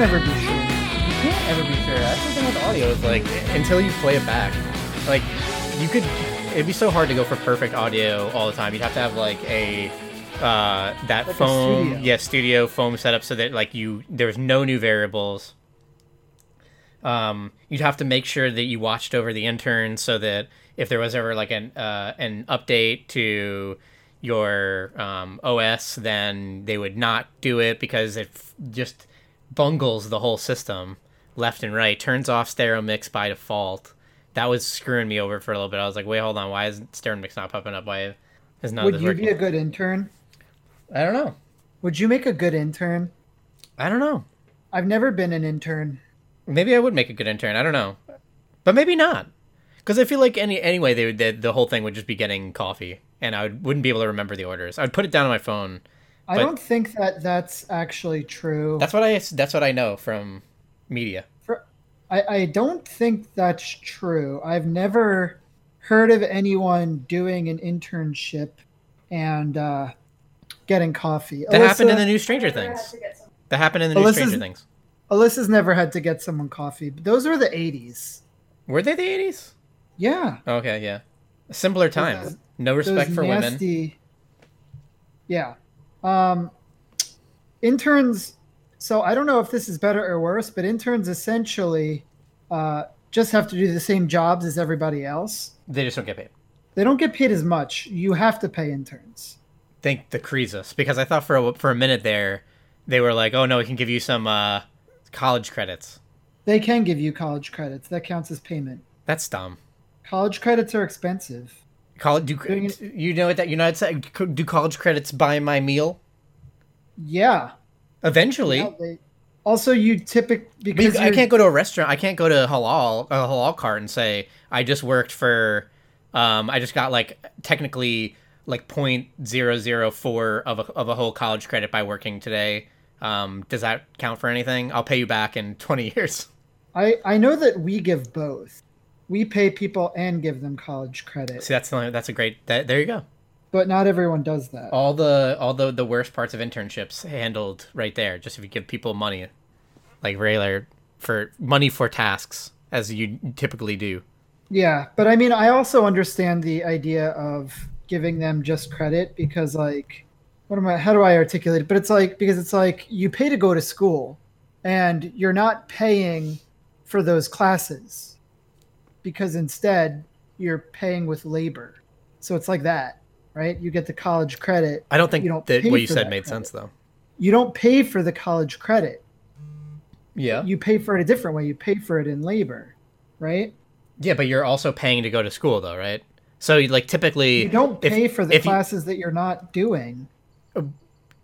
can't ever be sure. You can't ever be sure. That's the thing with audio is like until you play it back, like you could. It'd be so hard to go for perfect audio all the time. You'd have to have like a uh, that Like foam, studio. yeah, studio foam setup so that like you there's no new variables. Um, you'd have to make sure that you watched over the intern so that if there was ever like an uh, an update to your um, OS, then they would not do it because it f- just bungles the whole system left and right. Turns off stereo mix by default. That was screwing me over for a little bit. I was like, wait, hold on, why is stereo mix not popping up? Why is of Would you working? be a good intern? I don't know. Would you make a good intern? I don't know. I've never been an intern. Maybe I would make a good intern. I don't know, but maybe not, because I feel like any anyway they would the, the whole thing would just be getting coffee, and I would, wouldn't be able to remember the orders. I would put it down on my phone. I But- don't think that that's actually true. That's what I that's what I know from media. For- I, I don't think that's true. I've never heard of anyone doing an internship and uh, getting coffee. That happened in the new Stranger Things. That happened in the new Alyssa's- Stranger Things. Alyssa's never had to get someone coffee. But those were the 80s. Were they the eighties? Yeah. Okay, yeah. A simpler time. Those- No respect those for women. Yeah. Um, interns. So I don't know if this is better or worse, but interns essentially uh, just have to do the same jobs as everybody else. They just don't get paid. They don't get paid as much. You have to pay interns. Thank the Croesus because I thought for a, for a minute there they were like, oh no, we can give you some uh, college credits. They can give you college credits. That counts as payment. That's dumb. College credits are expensive. College, do you know what that United States do college credits buy my meal? Yeah. Eventually, Yeah, they- also, you typically because I can't go to a restaurant. I can't go to halal a halal cart and say I just worked for. Um, I just got like technically like point zero zero four of a of a whole college credit by working today. Um, does that count for anything? I'll pay you back in twenty years. I I know that we give both. We pay people and give them college credit, See, that's the- only, that's a great. That, there you go. but not everyone does that. All the all the the worst parts of internships handled right there. Just if you give people money, like regular for money for tasks as you typically do. Yeah, but I mean, I also understand the idea of giving them just credit because, like, what am I? How do I articulate it? But it's like because it's like you pay to go to school, and you're not paying for those classes because instead you're paying with labor. So it's like that, right? You get the college credit. I don't think You don't that what you said made credit. sense though. You don't pay for the college credit. Yeah. You pay for it a different way. You pay for it in labor, right? Yeah, but you're also paying to go to school though, right? So like typically You don't if- pay for the if you- classes that you're not doing.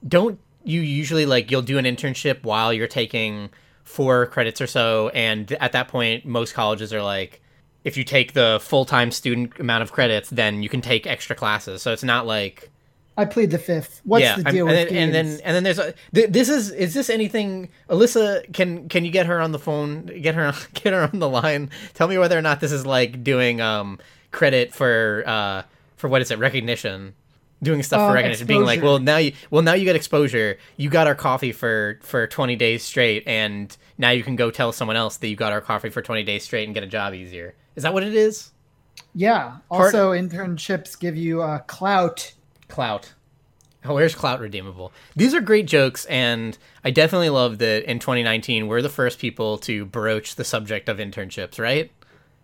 don't you usually like you'll do an internship while you're taking four credits or so and at that point most colleges are like if you take the full-time student amount of credits then you can take extra classes. So it's not like I plead the fifth. What's yeah the I'm- deal and, with then, and then and then there's a th- this is is this anything alyssa can can you get her on the phone get her get her on the line? Tell me whether or not this is like doing um credit for uh for what is it recognition? Doing stuff for Um, recognition being like well now you well now you get exposure. You got our coffee for for 20 days straight and now you can go tell someone else that you got our coffee for 20 days straight and get a job easier is that what it is yeah. part- Also, internships give you uh, clout. clout. Oh, where's clout redeemable? These are great jokes, and I definitely love that in 2019 we're the first people to broach the subject of internships, right?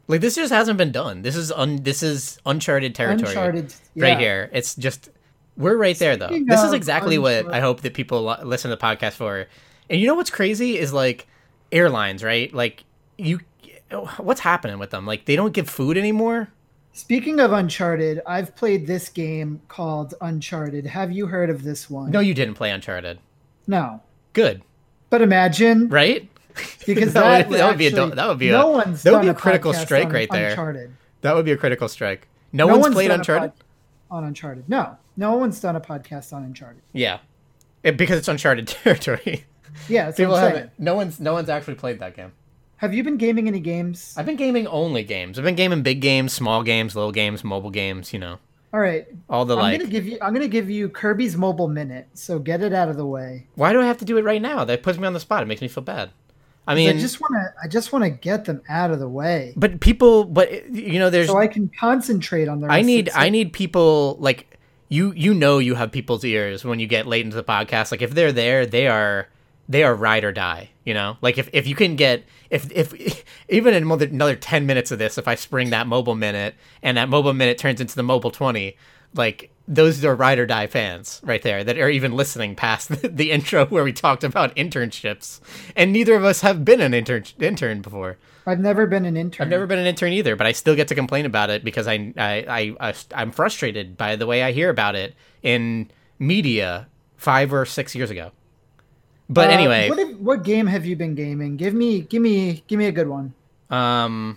Like this just hasn't been done. This is un this is uncharted territory Uncharted. right here. It's just we're right there though. Speaking This is exactly what I hope that people listen to the podcast for. And you know what's crazy is like airlines, right? Like you, what's happening with them? Like they don't give food anymore. Speaking of Uncharted, I've played this game called Uncharted. Have you heard of this one? No, you didn't play Uncharted. No. Good, But imagine right? because That that, would- that would be a actually- that would be no a- one's that would done be a critical strike on right there. Uncharted. That would be a critical strike. No, No one's played Uncharted. pod- on Uncharted. No, no one's done a podcast on Uncharted. Yeah, it, because it's Uncharted territory. Yeah, People haven't. No one's. No one's actually played that game. Have you been gaming any games? I've been gaming only games. I've been gaming big games, small games, little games, mobile games. You know, All right. All the I'm like. gonna give you. I'm gonna give you Kirby's Mobile Minute. So get it out of the way. Why do I have to do it right now? That puts me on the spot. It makes me feel bad. I mean, I just want to. I just want to get them out of the way, but people, but you know, there's. so I can concentrate on the. Rest I need I need people like you you know you have people's ears when you get late into the podcast. Like if they're there, they are they are ride or die. You know, like if, if you can get if if even in another another ten minutes of this, if I spring that mobile minute and that mobile minute turns into the mobile twenty, like those are ride or die fans right there that are even listening past the, the intro where we talked about internships, and neither of us have been an intern intern before. I've never been an intern. I've never been an intern either, but I still get to complain about it because I, I, I, I am frustrated by the way I hear about it in media five or six years ago. But Uh, anyway, what, what game have you been gaming? Give me, give me, give me a good one. um,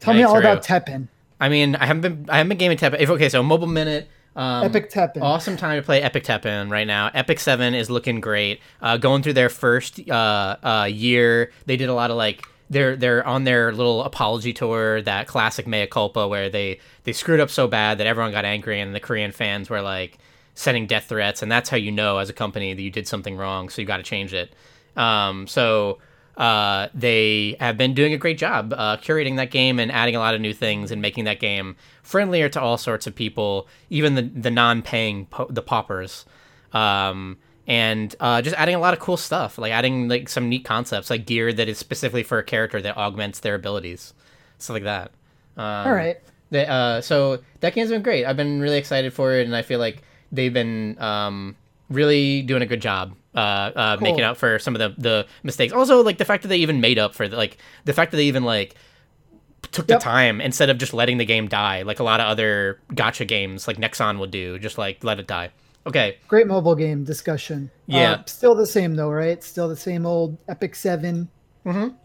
Tell me all about Teppen. I mean, I haven't been I haven't been gaming Teppen. If okay, so mobile minute. Um, Epic Teppen. Awesome time to play Epic Teppen right now. Epic Seven is looking great. Uh, going through their first uh, uh, year, they did a lot of like they're they're on their little apology tour, that classic mea culpa where they they screwed up so bad that everyone got angry and the Korean fans were like sending death threats, and that's how you know as a company that you did something wrong, so you got to change it. Um, so uh, they have been doing a great job uh, curating that game and adding a lot of new things and making that game friendlier to all sorts of people, even the the non-paying po- the paupers, um, and uh, just adding a lot of cool stuff, like adding like some neat concepts, like gear that is specifically for a character that augments their abilities, stuff like that. Um, all right. they, uh, so that game's been great. I've been really excited for it, and I feel like they've been um, really doing a good job uh, uh, making up for some of the, the mistakes. Also, like the fact that they even made up for the, like the fact that they even like took Yep. the time instead of just letting the game die, like a lot of other gacha games, like Nexon would do, just like let it die. Okay, Great mobile game discussion. Yeah. Uh, still the same though, right? Still the same old Epic 7 Mm-hmm.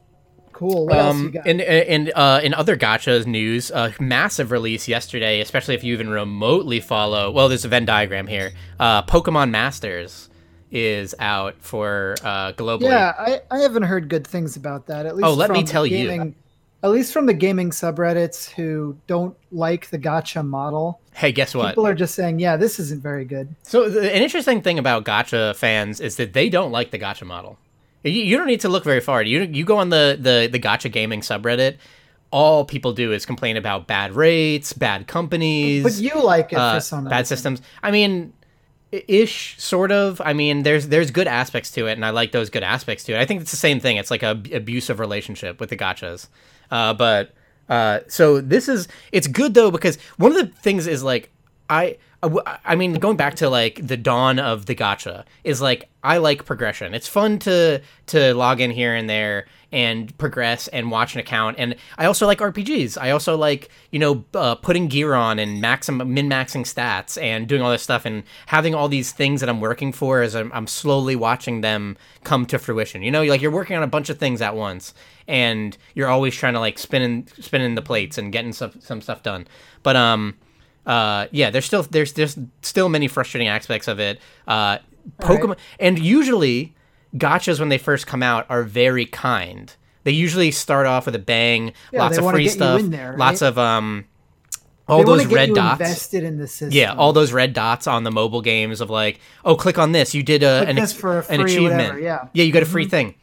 Cool. What else you Um, got? in in uh, in other gachas news, a massive release yesterday, especially if you even remotely follow. Well, there's a Venn diagram here. Uh, Pokemon Masters is out for uh, globally. yeah, I, I haven't heard good things about that. At least Oh, let me from tell you. At least from the gaming subreddits who don't like the gacha model. Hey, guess what? People are just saying, yeah, this isn't very good. So the, an interesting thing about gacha fans is that they don't like the gacha model. You, you don't need to look very far. You you go on the, the the gacha gaming subreddit. All people do is complain about bad rates, bad companies. But you like it uh, for some bad reason. systems. I mean, ish, sort of. I mean, there's there's good aspects to it, and I like those good aspects to it. I think it's the same thing. It's like a b- abusive relationship with the gachas. Uh, but uh, so this is it's good though because one of the things is like I. I mean, going back to like the dawn of the gacha is like I like progression. It's fun to to log in here and there and progress and watch an account. And I also like RPGs. I also like you know uh, putting gear on and maxim min maxing stats and doing all this stuff and having all these things that I'm working for as I'm, I'm slowly watching them come to fruition. You know, like you're working on a bunch of things at once and you're always trying to like spinning spinning the plates and getting some some stuff done. But um uh yeah there's still there's there's still many frustrating aspects of it uh pokemon and usually gachas when they first come out are very kind they usually start off with a bang Yeah, lots of free stuff there, lots of um all They those red dots invested in the system. yeah all those red dots on the mobile games of like oh click on this you did a, an, a an achievement whatever, yeah. Mm-hmm. yeah you got a free thing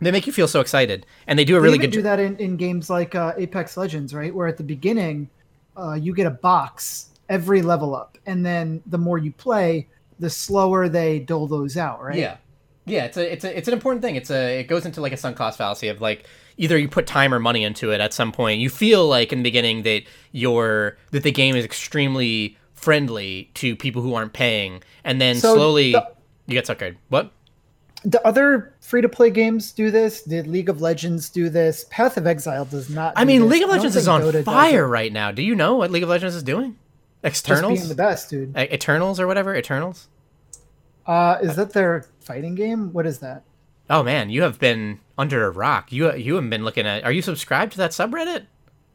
they make you feel so excited and they do a They really good do that in, in games like uh, Apex Legends, right? Where at the beginning, uh, you get a box every level up, and then the more you play, the slower they dole those out, right? Yeah, yeah. It's a it's a it's an important thing. It's a it goes into like a sunk cost fallacy of like either you put time or money into it at some point. You feel like in the beginning that your that the game is extremely friendly to people who aren't paying, and then So slowly the- you get suckered. What? The other free to play games do this. Did League of Legends do this? Path of Exile does not. I do mean, this. League of Legends is on Dota fire right now. Do you know what League of Legends is doing? Just being the best, dude. Eternals or whatever. Eternals. Uh, is that their fighting game? What is that? Oh man, you have been under a rock. You you haven't been looking at. Are you subscribed to that subreddit?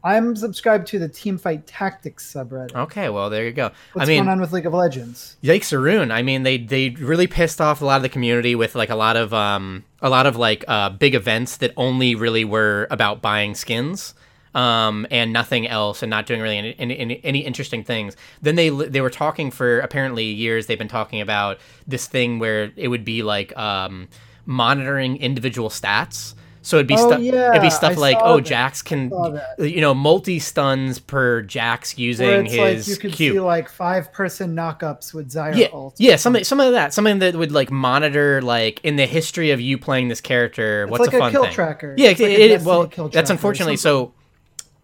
I'm subscribed to the Teamfight Tactics subreddit. Okay, well there you go. What's I mean, going on with League of Legends? Yikes Arun. I mean they they really pissed off a lot of the community with like a lot of um a lot of like uh big events that only really were about buying skins. um, and nothing else, and not doing really any, any, any interesting things. Then they they were talking for apparently years. They've been talking about this thing where it would be like um, monitoring individual stats. So it'd be Oh, stuff. yeah, it'd be stuff I like, oh, that. Jax can, you know, multi stuns per Jax using it's his like you could see like five person knockups with Zyra yeah, ult. yeah, something, some of that. Something that would like monitor like in the history of you playing this character. It's what's like a a fun kill thing? tracker. Yeah, It's like it, it, well, that's unfortunately so.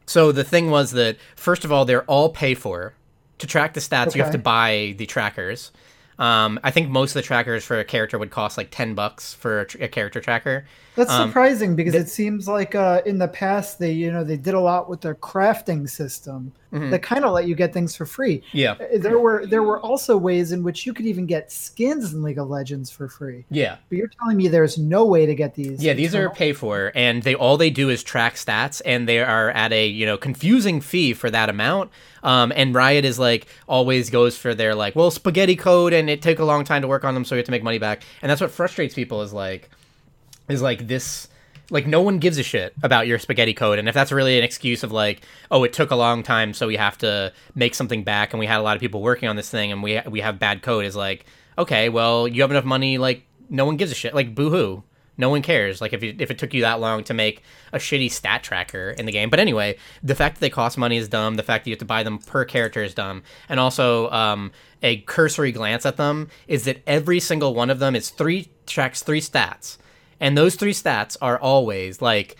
So the thing was that first of all, they're all pay for. To track the stats, you have to buy the trackers. Um, I think most of the trackers for a character would cost like ten bucks for a, tr- a character tracker. That's Um, surprising because it seems like uh, in the past they you know they did a lot with their crafting system Mm-hmm. that kind of let you get things for free. Yeah, Uh, There were there were also ways in which you could even get skins in League of Legends for free. yeah. But you're telling me there's no way to get these? Yeah, these are pay for, and they all they do is track stats, and they are at a you know confusing fee for that amount. Um, and Riot is like always goes for their like well spaghetti code, and it took a long time to work on them, so we have to make money back, and that's what frustrates people is like is like this like no one gives a shit about your spaghetti code and if that's really an excuse of like oh it took a long time so we have to make something back and we had a lot of people working on this thing and we we have bad code is like okay well you have enough money like no one gives a shit. Like boohoo. No one cares. Like if, you, if it took you that long to make a shitty stat tracker in the game. But anyway the fact that they cost money is dumb. The fact that you have to buy them per character is dumb. And also um, a cursory glance at them is that every single one of them is three tracks three stats and those three stats are always like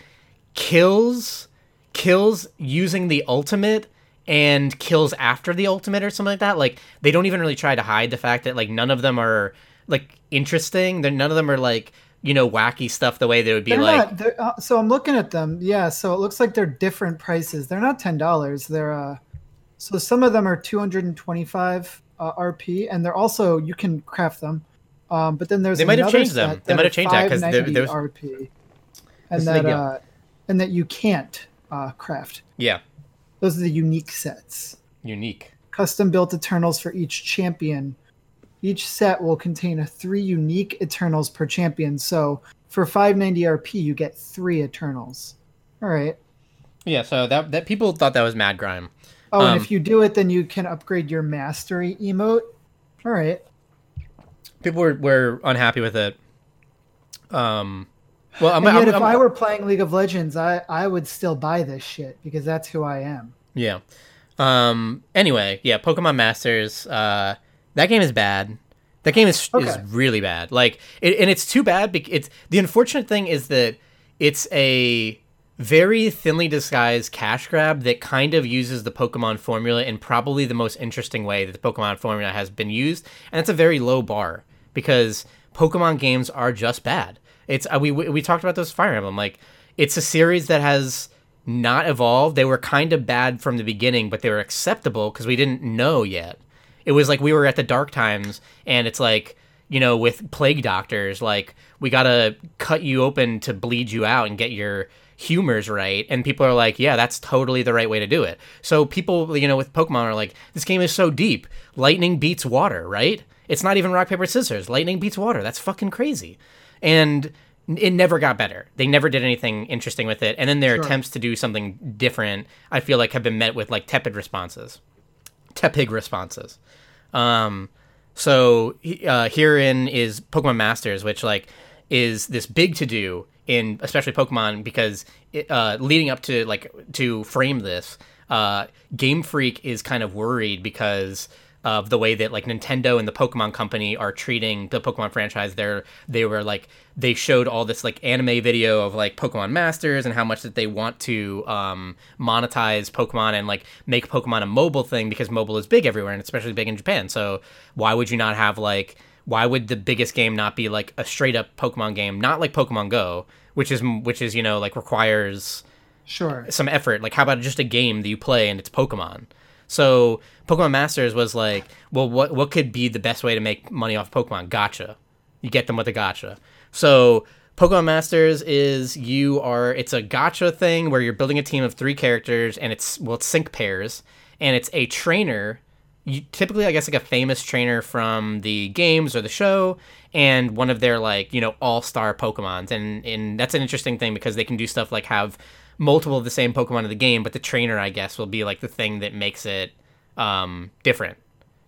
kills, kills using the ultimate, and kills after the ultimate or something like that. Like they don't even really try to hide the fact that like none of them are like interesting. They're none of them are like you know wacky stuff the way they would be They're like. not. Uh, so I'm looking at them. Yeah. So it looks like they're different prices. They're not ten dollars. They're uh, so some of them are 225 uh, RP, and they're also you can craft them. Um, but then there's They might have another changed them. They that might have changed that 'cause there- 590 there's- RP, and that the- yeah. uh, and that you can't uh, craft. yeah, Those are the unique sets. unique. Custom built Eternals for each champion. Each set will contain a three unique Eternals per champion. So for 590 RP, you get three Eternals. All right. Yeah, so that that people thought that was mad grime. Oh, and Um, if you do it, then you can upgrade your mastery emote. All right. People were, were unhappy with it. Um, well, I'm, And yet, I'm- if I'm- I were playing League of Legends, I, I would still buy this shit because that's who I am. Yeah. Um. Anyway, yeah. Pokemon Masters. Uh, that game is bad. That game is is really bad. Like, it, and it's too bad. Because it's the unfortunate thing is that it's a very thinly disguised cash grab that kind of uses the Pokemon formula in probably the most interesting way that the Pokemon formula has been used, and it's a very low bar because Pokemon games are just bad. It's uh, we we we talked about those Fire Emblem like it's a series that has not evolved. They were kind of bad from the beginning, but they were acceptable because we didn't know yet. It was like we were at the dark times, and it's like you know with plague doctors, like we gotta cut you open to bleed you out and get your humors right and people are like yeah that's totally the right way to do it. So people you know with pokemon are like this game is so deep. Lightning beats water right? It's not even rock paper scissors. Lightning beats water. That's fucking crazy. And it never got better. They never did anything interesting with it. And then their Sure. attempts to do something different i feel like have been met with like tepid responses. Tepid responses. Um, so uh, herein is Pokemon Masters, which like is this big to do in especially Pokemon because it, uh, leading up to like to frame this, uh, Game Freak is kind of worried because of the way that like Nintendo and the Pokemon Company are treating the Pokemon franchise. They're they were like they showed all this like anime video of like Pokemon Masters and how much that they want to um, monetize Pokemon and like make Pokemon a mobile thing because mobile is big everywhere and especially big in Japan. So why would you not have like why would the biggest game not be like a straight up Pokemon game, not like Pokemon Go, which is which is you know like requires Sure. some effort. Like, how about just a game that you play and it's Pokemon? So Pokemon Masters was like, well, what what could be the best way to make money off Pokemon? Gotcha. You get them with a gacha. So Pokemon Masters is you are it's a gacha thing where you're building a team of three characters and it's well it's sync pairs and it's a trainer you, typically I guess like a famous trainer from the games or the show and one of their like you know all-star pokemons and and that's an interesting thing because they can do stuff like have multiple of the same Pokemon in the game, but the trainer, I guess, will be like the thing that makes it um, different.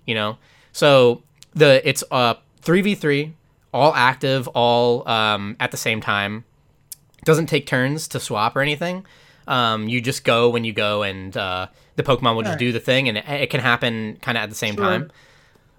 You know, so the it's uh three v three, all active, all um, at the same time. Doesn't take turns to swap or anything. Um, you just go when you go, and uh, the Pokemon will just Alright. do the thing, and it, it can happen kind of at the same Sure. time.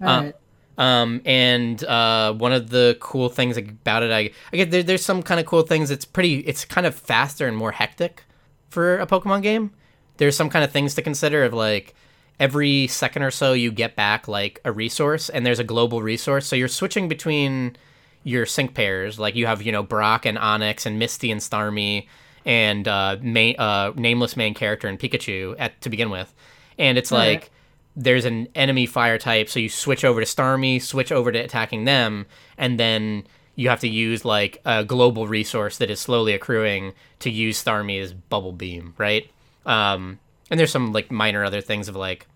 Uh, right. Um, and uh, one of the cool things about it, I, I get there, there's some kind of cool things. It's pretty, it's kind of faster and more hectic for a Pokemon game. There's some kind of things to consider of like every second or so you get back like a resource, and there's a global resource. So you're switching between your sync pairs. Like you have, you know, Brock and Onix and Misty and Starmie and uh, main, uh, nameless main character and Pikachu at to begin with, and it's like there's an enemy fire type, so you switch over to Starmie, switch over to attacking them, and then you have to use like a global resource that is slowly accruing to use Starmie as Bubble Beam, right? Um, and there's some like minor other things of like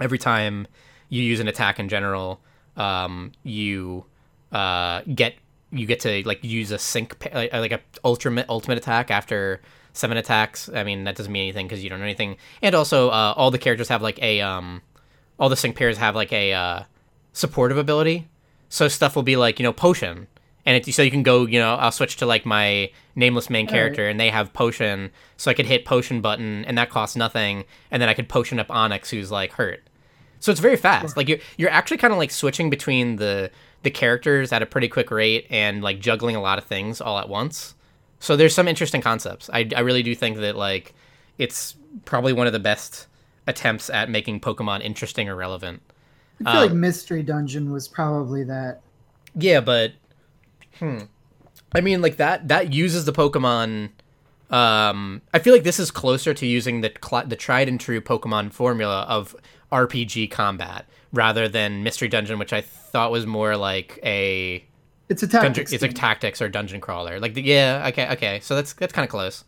every time you use an attack in general, um, you uh, get you get to like use a sync like, like a ultimate ultimate attack after seven attacks. I mean that doesn't mean anything because you don't know anything. And also, uh, all the characters have like a um, all the sync pairs have like a uh, supportive ability. So stuff will be like you know potion, and it, so you can go you know I'll switch to like my nameless main character, and they have potion, so I could hit potion button, and that costs nothing, and then I could potion up Onix who's like hurt. So it's very fast. Like you're you're actually kind of like switching between the the characters at a pretty quick rate and like juggling a lot of things all at once. So there's some interesting concepts. I I really do think that like it's probably one of the best attempts at making Pokemon interesting or relevant. I feel like um, Mystery Dungeon was probably that. Yeah, but hmm. I mean like that that uses the Pokemon um I feel like this is closer to using the cl- the tried and true Pokemon formula of RPG combat rather than Mystery Dungeon which I thought was more like a It's a dungeon, tactics. it's game. tactics or dungeon crawler. Like the, yeah, okay, okay. So that's that's kind of close.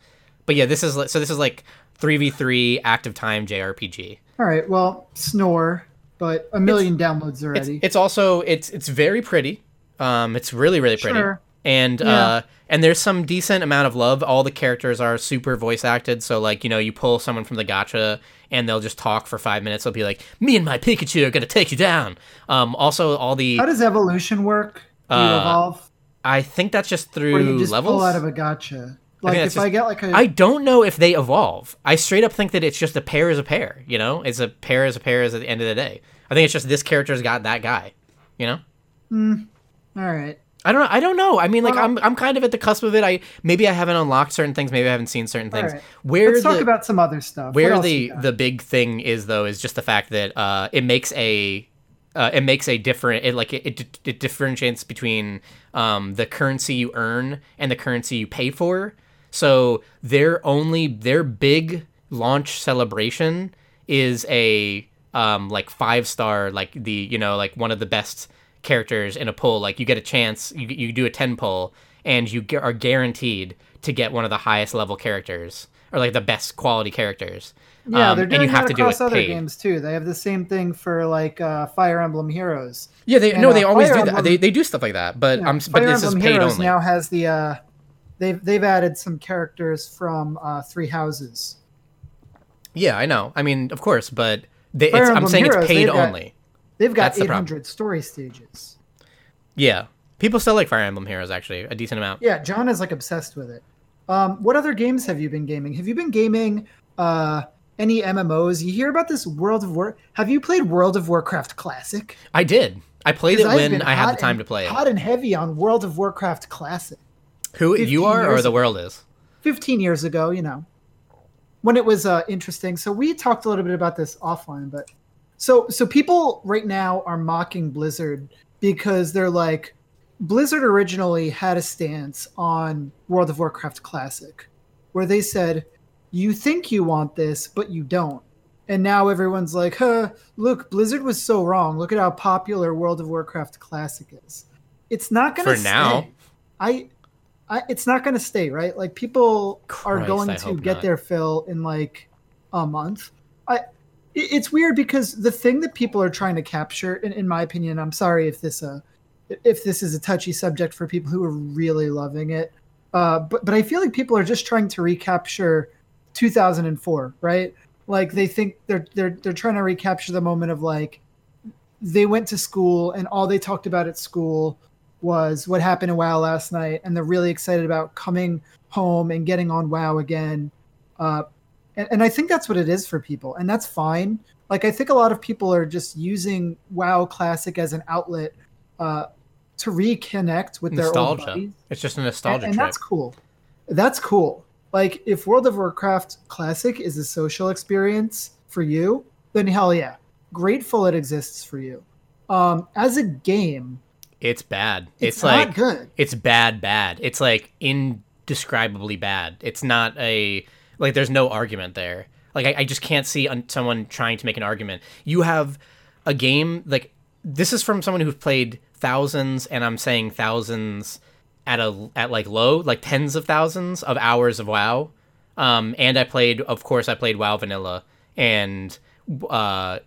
But yeah, this is so this is like 3v3 active time JRPG. All right. Well, snore, but a million downloads It's already. it's also it's it's very pretty. Um it's really really pretty. Sure. And Yeah. uh and there's some decent amount of love. All the characters are super voice acted, so like, you know, you pull someone from the gacha and they'll just talk for 5 minutes. They'll be like, "Me and my Pikachu are going to take you down." Um also all the How does evolution work? Do you Uh, evolve, I think that's just or through you just levels. pull out of a gacha? Like that's if I get like a I don't know if they evolve. I straight up think that it's just a pair is a pair. You know, it's a pair is a pair is at the end of the day. I think it's just this character's got that guy. You know, all right. I don't know. I don't know. I mean, like I'm I'm kind of at the cusp of it. I maybe I haven't unlocked certain things. Maybe I haven't seen certain things. right. Where Let's the talk about some other stuff. Where the the big thing is though is just the fact that uh, it makes a uh, it makes a different it like it, it, it differentiates between um, the currency you earn and the currency you pay for. So their only their big launch celebration is a um, like five star like the you know like one of the best characters in a pull. Like you get a chance you you do a ten pull and you are guaranteed to get one of the highest level characters or like the best quality characters. yeah, Um, they're and doing you have that to do it other paid. games too. They have the same thing for like uh, Fire Emblem Heroes. Yeah, they And, no, uh, they always Fire do that. Emblem- They, they do stuff like that, but Yeah, I'm but Fire this is Emblem paid Heroes only. now has the uh, they've they've added some characters from uh, Three Houses. Yeah, I know. I mean, of course, but they, it's, I'm saying Heroes, it's paid only. They've got That's the problem. 800 story stages. Yeah, people still like Fire Emblem Heroes actually a decent amount. Yeah, John is like obsessed with it. Um, what other games have you been gaming? Have you been gaming uh, any MMOs? You hear about this World of War? Have you played World of Warcraft Classic? I did. I played it I've when I had the time and- to play it. Hot and heavy on World of Warcraft Classic. Who you are or the world is? 15 years ago, you know, when it was uh, interesting. So we talked a little bit about this offline, but so so people right now are mocking Blizzard because they're like Blizzard originally had a stance on World of Warcraft Classic where they said you think you want this but you don't. And now everyone's like, "Huh, look, Blizzard was so wrong. Look at how popular World of Warcraft Classic is." It's not going to For now. I I, it's not going to stay right. Like people are going I to get not. their fill in like a month. I it's weird because the thing that people are trying to capture, in, in my opinion, I'm sorry if this uh if this is a touchy subject for people who are really loving it, uh, but but I feel like people are just trying to recapture 2004, right? Like they think they're they're they're trying to recapture the moment of like they went to school and all they talked about at school was what happened in WoW last night, and they're really excited about coming home and getting on WoW again. Uh, and, and I think that's what it is for people, and that's fine. Like I think a lot of people are just using WoW Classic as an outlet uh, to reconnect with their old nostalgia. buddies It's just a nostalgia and, and that's cool. That's cool. Like if World of Warcraft Classic is a social experience for you, then hell yeah, grateful it exists for you. Um, as a game, It's bad. it's, It's, not like good. it's bad, bad. It's like indescribably bad. It's not a like. There's no argument there. Like I, I just can't see un- someone trying to make an argument. You have a game like this is from someone who's played thousands, and I'm saying thousands at a at like low, like tens of thousands of hours of WoW. Um, and I played, of course, I played WoW Vanilla and uh,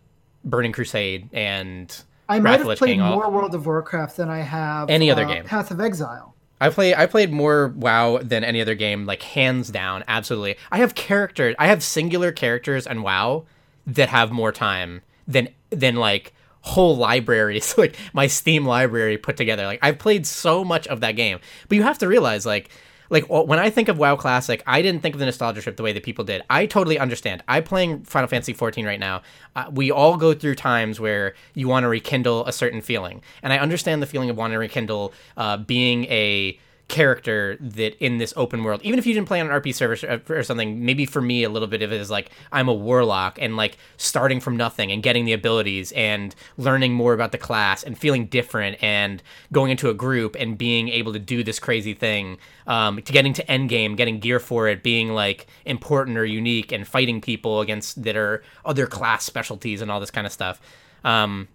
Burning Crusade and I might of have played more World of Warcraft than I have Any other uh, game. Path of Exile. I play I played more WoW than any other game, like hands down, absolutely. I have characters I have singular characters and WoW that have more time than than like whole libraries, like my Steam library put together. Like I've played so much of that game. But you have to realize like like when I think of WoW Classic, I didn't think of the nostalgia trip the way that people did. I totally understand. I'm playing Final Fantasy 14 right now. Uh, we all go through times where you want to rekindle a certain feeling, and I understand the feeling of wanting to rekindle uh, being a character that in this open world even if you didn't play on an rp service or, or something maybe for me a little bit of it is like i'm a warlock and like starting from nothing and getting the abilities and learning more about the class and feeling different and going into a group and being able to do this crazy thing um, to getting to end game getting gear for it being like important or unique and fighting people against that are other class specialties and all this kind of stuff um,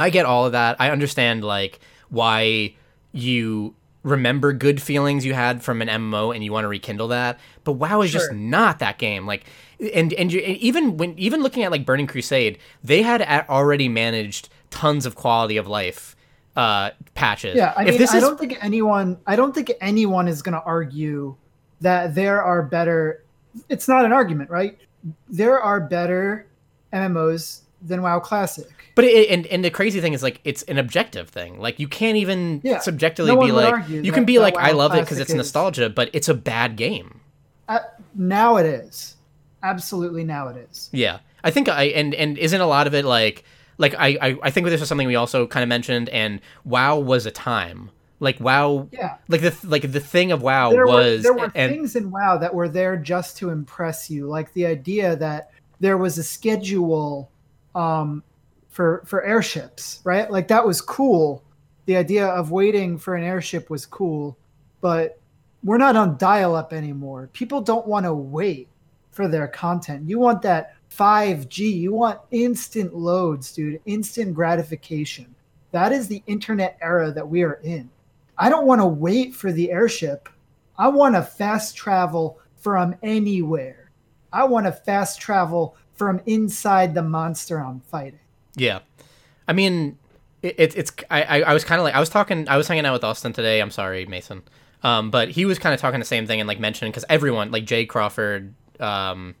I get all of that. I understand like why you remember good feelings you had from an MMO and you want to rekindle that. But WoW is just not that game. Like and and, you, even when even looking at like Burning Crusade, they had already managed tons of quality of life uh patches. Yeah, I if mean, this I is don't think anyone, I don't think anyone is going to argue that there are better. It's not an argument, right? There are better MMOs than WoW Classic. But it, and and the crazy thing is like it's an objective thing. Like you can't even Yeah, subjectively no be like you can be like I love it because it's is- nostalgia, but it's a bad game. Uh, now it is, absolutely now it is. Yeah, I think I and and isn't a lot of it like like I I, I think this is something we also kind of mentioned. And WoW was a time like WoW. Yeah. Like the like the thing of WoW there was were, there were and things in WoW that were there just to impress you, like the idea that there was a schedule um, for for airships, right? Like that was cool. The idea of waiting for an airship was cool, but we're not on dial-up anymore. People don't want to wait for their content. You want that 5G. You want instant loads, dude. Instant gratification. That is the internet era that we are in. I don't want to wait for the airship. I want to fast travel from anywhere. I want to fast travel from inside the monster I'm fighting. Yeah, I mean, it, it's it's I I, was kind of like I was talking I was hanging out with Austin today. I'm sorry, Mason. Um, but he was kind of talking the same thing and like mentioning because everyone like Jay Crawford. Um,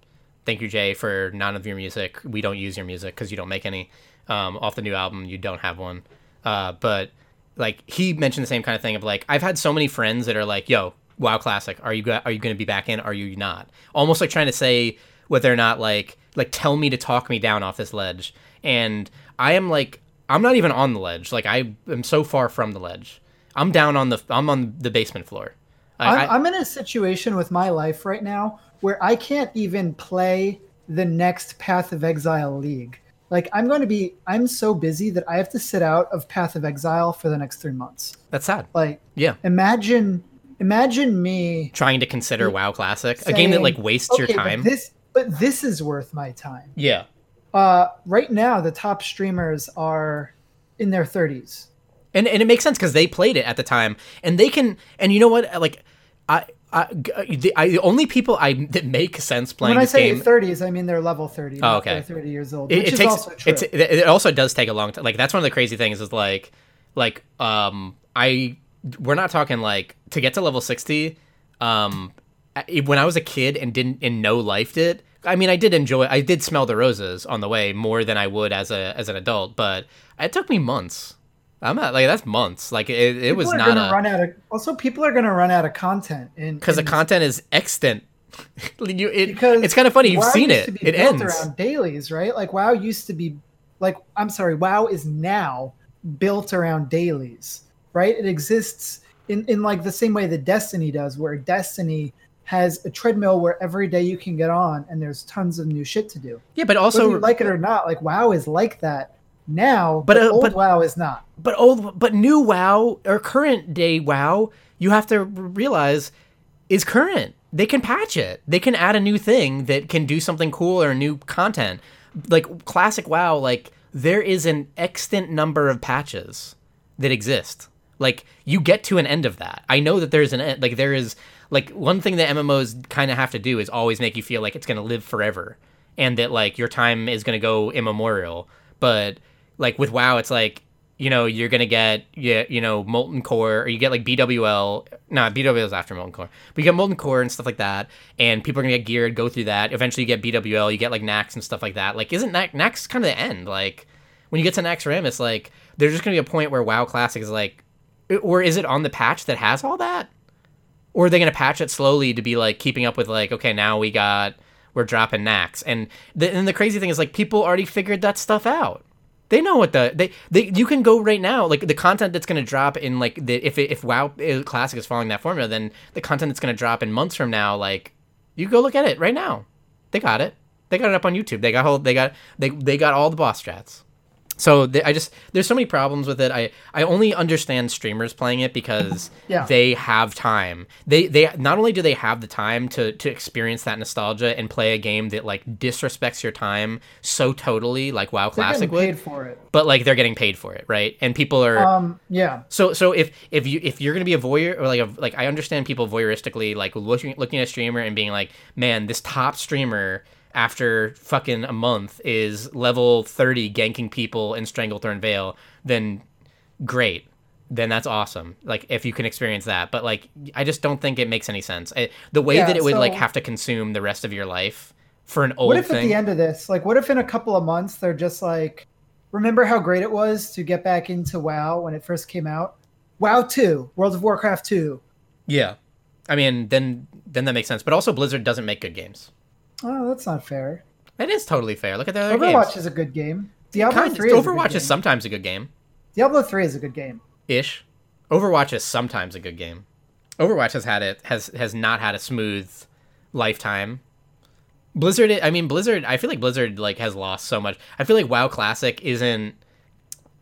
thank you, Jay, for none of your music. We don't use your music because you don't make any. Um, off the new album, you don't have one. Uh, but like he mentioned the same kind of thing of like I've had so many friends that are like, "Yo, WoW Classic, are you are you going to be back in? Are you not?" Almost like trying to say whether or not like like tell me to talk me down off this ledge. And I am like I'm not even on the ledge. Like I am so far from the ledge. I'm down on the I'm on the basement floor. I, I'm, I- I'm in a situation with my life right now where I can't even play the next Path of Exile League. Like I'm going to be, I'm so busy that I have to sit out of Path of Exile for the next three months. that's sad. Like Yeah. imagine, imagine me Trying to consider WoW Classic, a game that like wastes your "Okay, but time. This, but this is worth my time. yeah. Uh, right now, the top streamers are in their 30s. and and it makes sense because they played it at the time, and they can. And you know what? Like, I, I, the, I the only people I that make sense playing When I say game. 30s, I mean they're level 30. Oh, okay. they're 30 years old, it, which it is takes also true. it's it, it also does take a long time. Like that's one of the crazy things is like like um I we're not talking like to get to level sixty. Um, when I was a kid and didn't and no lifed it. I mean, I did enjoy. I did smell the roses on the way more than I would as a as an adult, but it took me months. I'm not like that's months. Like it, it was People not a run out of. Also, people are gonna run out of content in because the content is extant. you, it, because it's kind of funny. You've WoW seen it. It built ends. around dailies, right? Like WoW used to be, like I'm sorry, WoW is now built around dailies, right? It exists in in like the same way that Destiny does, where Destiny has a treadmill where every day you can get on, and there's tons of new shit to do. Yeah, but Whether also you like it or not, like WoW is like that now, But, but, uh, old but- WoW is not. but old but new WoW or current day WoW, you have to realize is current. They can patch it. They can add a new thing that can do something cool or new content. Like classic WoW, like there is an extant number of patches that exist. Like you get to an end of that. I know that there's an end. Like there is like one thing that MMOs kind of have to do is always make you feel like it's going to live forever and that like your time is going to go immemorial. But like with WoW, it's like you know you're gonna get yeah you know molten core or you get like BWL. Nah, BWL is after molten core, but you get molten core and stuff like that, and people are gonna get geared, go through that. Eventually, you get BWL, you get like Nax and stuff like that. Like, isn't Nax, Nax kind of the end? Like when you get to Nax Rim, it's like there's just gonna be a point where WoW Classic is like, or is it on the patch that has all that? Or are they going to patch it slowly to be like keeping up with like okay now we got we're dropping Nax and the and the crazy thing is like people already figured that stuff out. They know what the they they you can go right now like the content that's going to drop in like the if if WoW Classic is following that formula then the content that's going to drop in months from now like you go look at it right now. They got it. They got it up on YouTube. They got whole they got they they got all the boss strats. So they, I just there's so many problems with it. I I only understand streamers playing it because Yeah. they have time. They they not only do they have the time to to experience that nostalgia and play a game that like disrespects your time so totally like WoW They're Classic getting would, paid for it. but like they're getting paid for it, right? And people are Um, yeah. so so if if you if you're gonna be a voyeur or like a like I understand people voyeuristically like looking looking at a streamer and being like, man, this top streamer after fucking a month is level thirty ganking people in Stranglethorn Vale, then great. Then that's awesome. Like if you can experience that, but like I just don't think it makes any sense. I, the way Yeah, that it would like have to consume the rest of your life for an old What if thing. at the end of this, like, what if in a couple of months they're just like, remember how great it was to get back into WoW when it first came out? WoW 2, World of Warcraft 2. yeah, I mean then then that makes sense. But also Blizzard doesn't make good games. Oh, that's not fair. It is totally fair. Look at their other Overwatch games. is a good game. Diablo Kind- 3 is a good Overwatch game. is sometimes a good game. Diablo 3 is a good game. Ish. Overwatch is sometimes a good game. Overwatch has had it has has not had a smooth lifetime. Blizzard I mean Blizzard I feel like Blizzard like has lost so much. I feel like WoW Classic isn't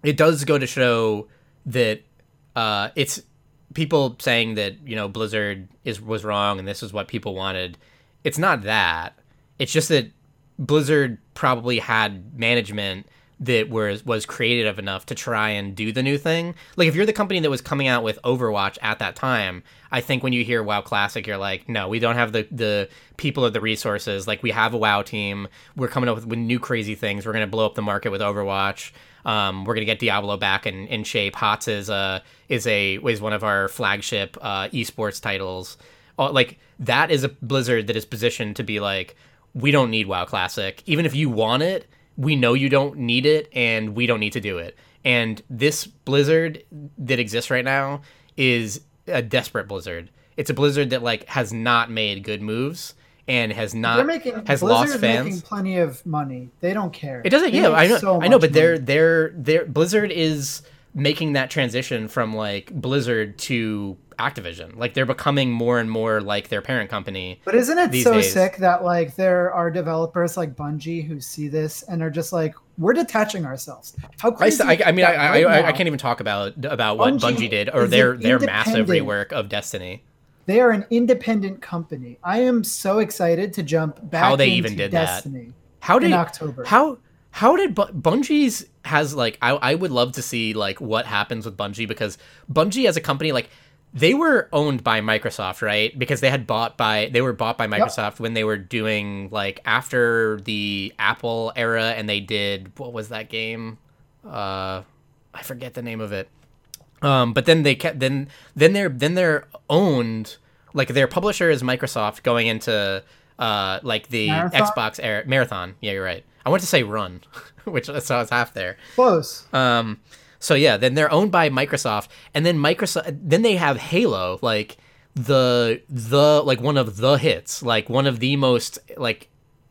it does go to show that uh it's people saying that, you know, Blizzard is was wrong and this is what people wanted. It's not that. It's just that Blizzard probably had management that was was creative enough to try and do the new thing. Like if you're the company that was coming out with Overwatch at that time, I think when you hear WoW Classic, you're like, no, we don't have the the people or the resources. Like we have a WoW team. We're coming up with, with new crazy things. We're gonna blow up the market with Overwatch. Um, we're gonna get Diablo back in, in shape. HOTS is a is a is one of our flagship uh, esports titles. Uh, like that is a Blizzard that is positioned to be like, we don't need WoW Classic. Even if you want it, we know you don't need it, and we don't need to do it. And this Blizzard that exists right now is a desperate Blizzard. It's a Blizzard that like has not made good moves and has not They're making has lost fans. making plenty of money. They don't care. It doesn't. They Yeah, I know. so I know, but they're money. they're they're Blizzard is making that transition from like Blizzard to Activision. Like they're becoming more and more like their parent company. But isn't it so days. sick that like there are developers like Bungie who see this and are just like, we're detaching ourselves. How crazy! I, I mean, I, that I, right I, I can't even talk about about what Bungie Bungie did or their their massive rework of Destiny. They are an independent company. I am so excited to jump back. How they into even did that. Destiny How did in October. How how did Bu- Bungie's has like I I would love to see like what happens with Bungie because Bungie as a company like they were owned by Microsoft, right? Because they had bought by they were bought by Microsoft when they were doing like after the Apple era and they did what was that game? Uh I forget the name of it. Um but then they kept then then they're then they're owned like their publisher is Microsoft going into uh like the Marathon? Xbox Air Marathon. Yeah, you're right. I want to say Run, which so I was half there. Close. Um, so yeah, then they're owned by Microsoft, and then Microsoft, then they have Halo, like the the like one of the hits, like one of the most like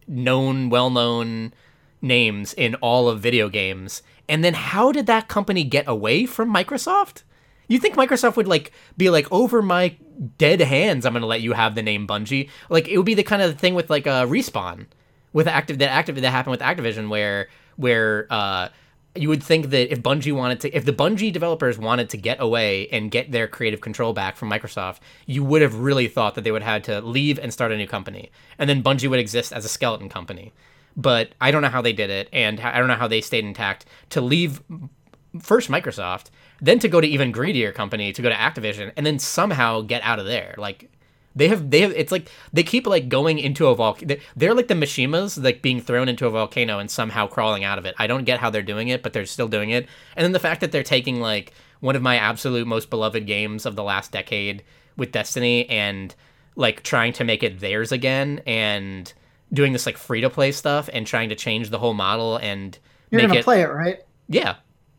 known, well known names in all of video games. And then how did that company get away from Microsoft? You think Microsoft would like be like over my dead hands? I'm gonna let you have the name Bungie. Like it would be the kind of thing with like a respawn with active that active that happened with Activision where where uh you would think that if Bungie wanted to, if the Bungie developers wanted to get away and get their creative control back from Microsoft, you would have really thought that they would have to leave and start a new company, and then Bungie would exist as a skeleton company. But I don't know how they did it, and I don't know how they stayed intact to leave first Microsoft, then to go to even greedier company to go to Activision, and then somehow get out of there. Like they have, they have. It's like they keep like going into a volcano. They're like the Mishimas, like being thrown into a volcano and somehow crawling out of it. I don't get how they're doing it, but they're still doing it. And then the fact that they're taking like one of my absolute most beloved games of the last decade with Destiny and like trying to make it theirs again and doing this like free to play stuff and trying to change the whole model and You're gonna it play it right yeah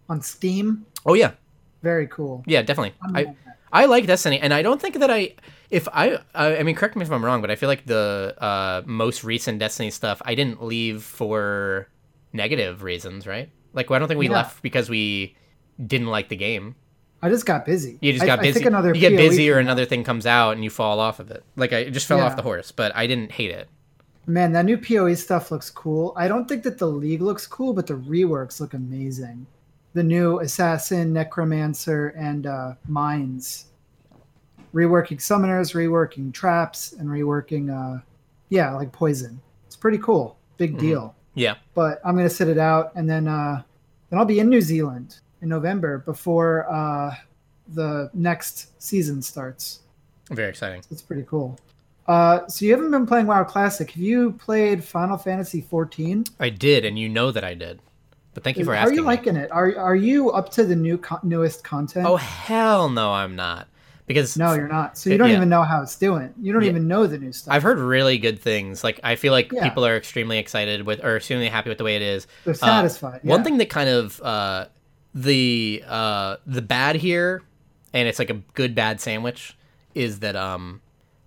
on Steam. oh yeah Very cool. yeah definitely I. I like Destiny and I don't think that I if I I, I mean correct me if I'm wrong but I feel like the uh, most recent Destiny stuff I didn't leave for negative reasons right like I don't think we Yeah. left because we didn't like the game I just got busy. you just I- got I busy think another you get PoE busy or another thing comes out and you fall off of it like I just fell Yeah. off the horse but I didn't hate it Man, that new PoE stuff looks cool. I don't think that the League looks cool, but the reworks look amazing. The new Assassin, Necromancer, and uh, Mines. Reworking summoners, reworking traps, and reworking, uh, yeah, like poison. It's pretty cool. Big Mhm. deal. yeah But I'm gonna sit it out, and then uh, then I'll be in New Zealand in November before uh, the next season starts. very exciting It's pretty cool. Uh, so you haven't been playing WoW Classic. Have you played Final Fantasy 14? I did and you know that I did but thank you for How asking are you me. liking it? Are are you up to the new co- newest content? oh hell no I'm not because no, you're not. So you don't Yeah. even know how it's doing. You don't Yeah. even know the new stuff. I've heard really good things. Like I feel like Yeah. people are extremely excited with or extremely happy with the way it is. They're satisfied. One yeah. thing that kind of uh, the uh, the bad here, and it's like a good bad sandwich, is that um,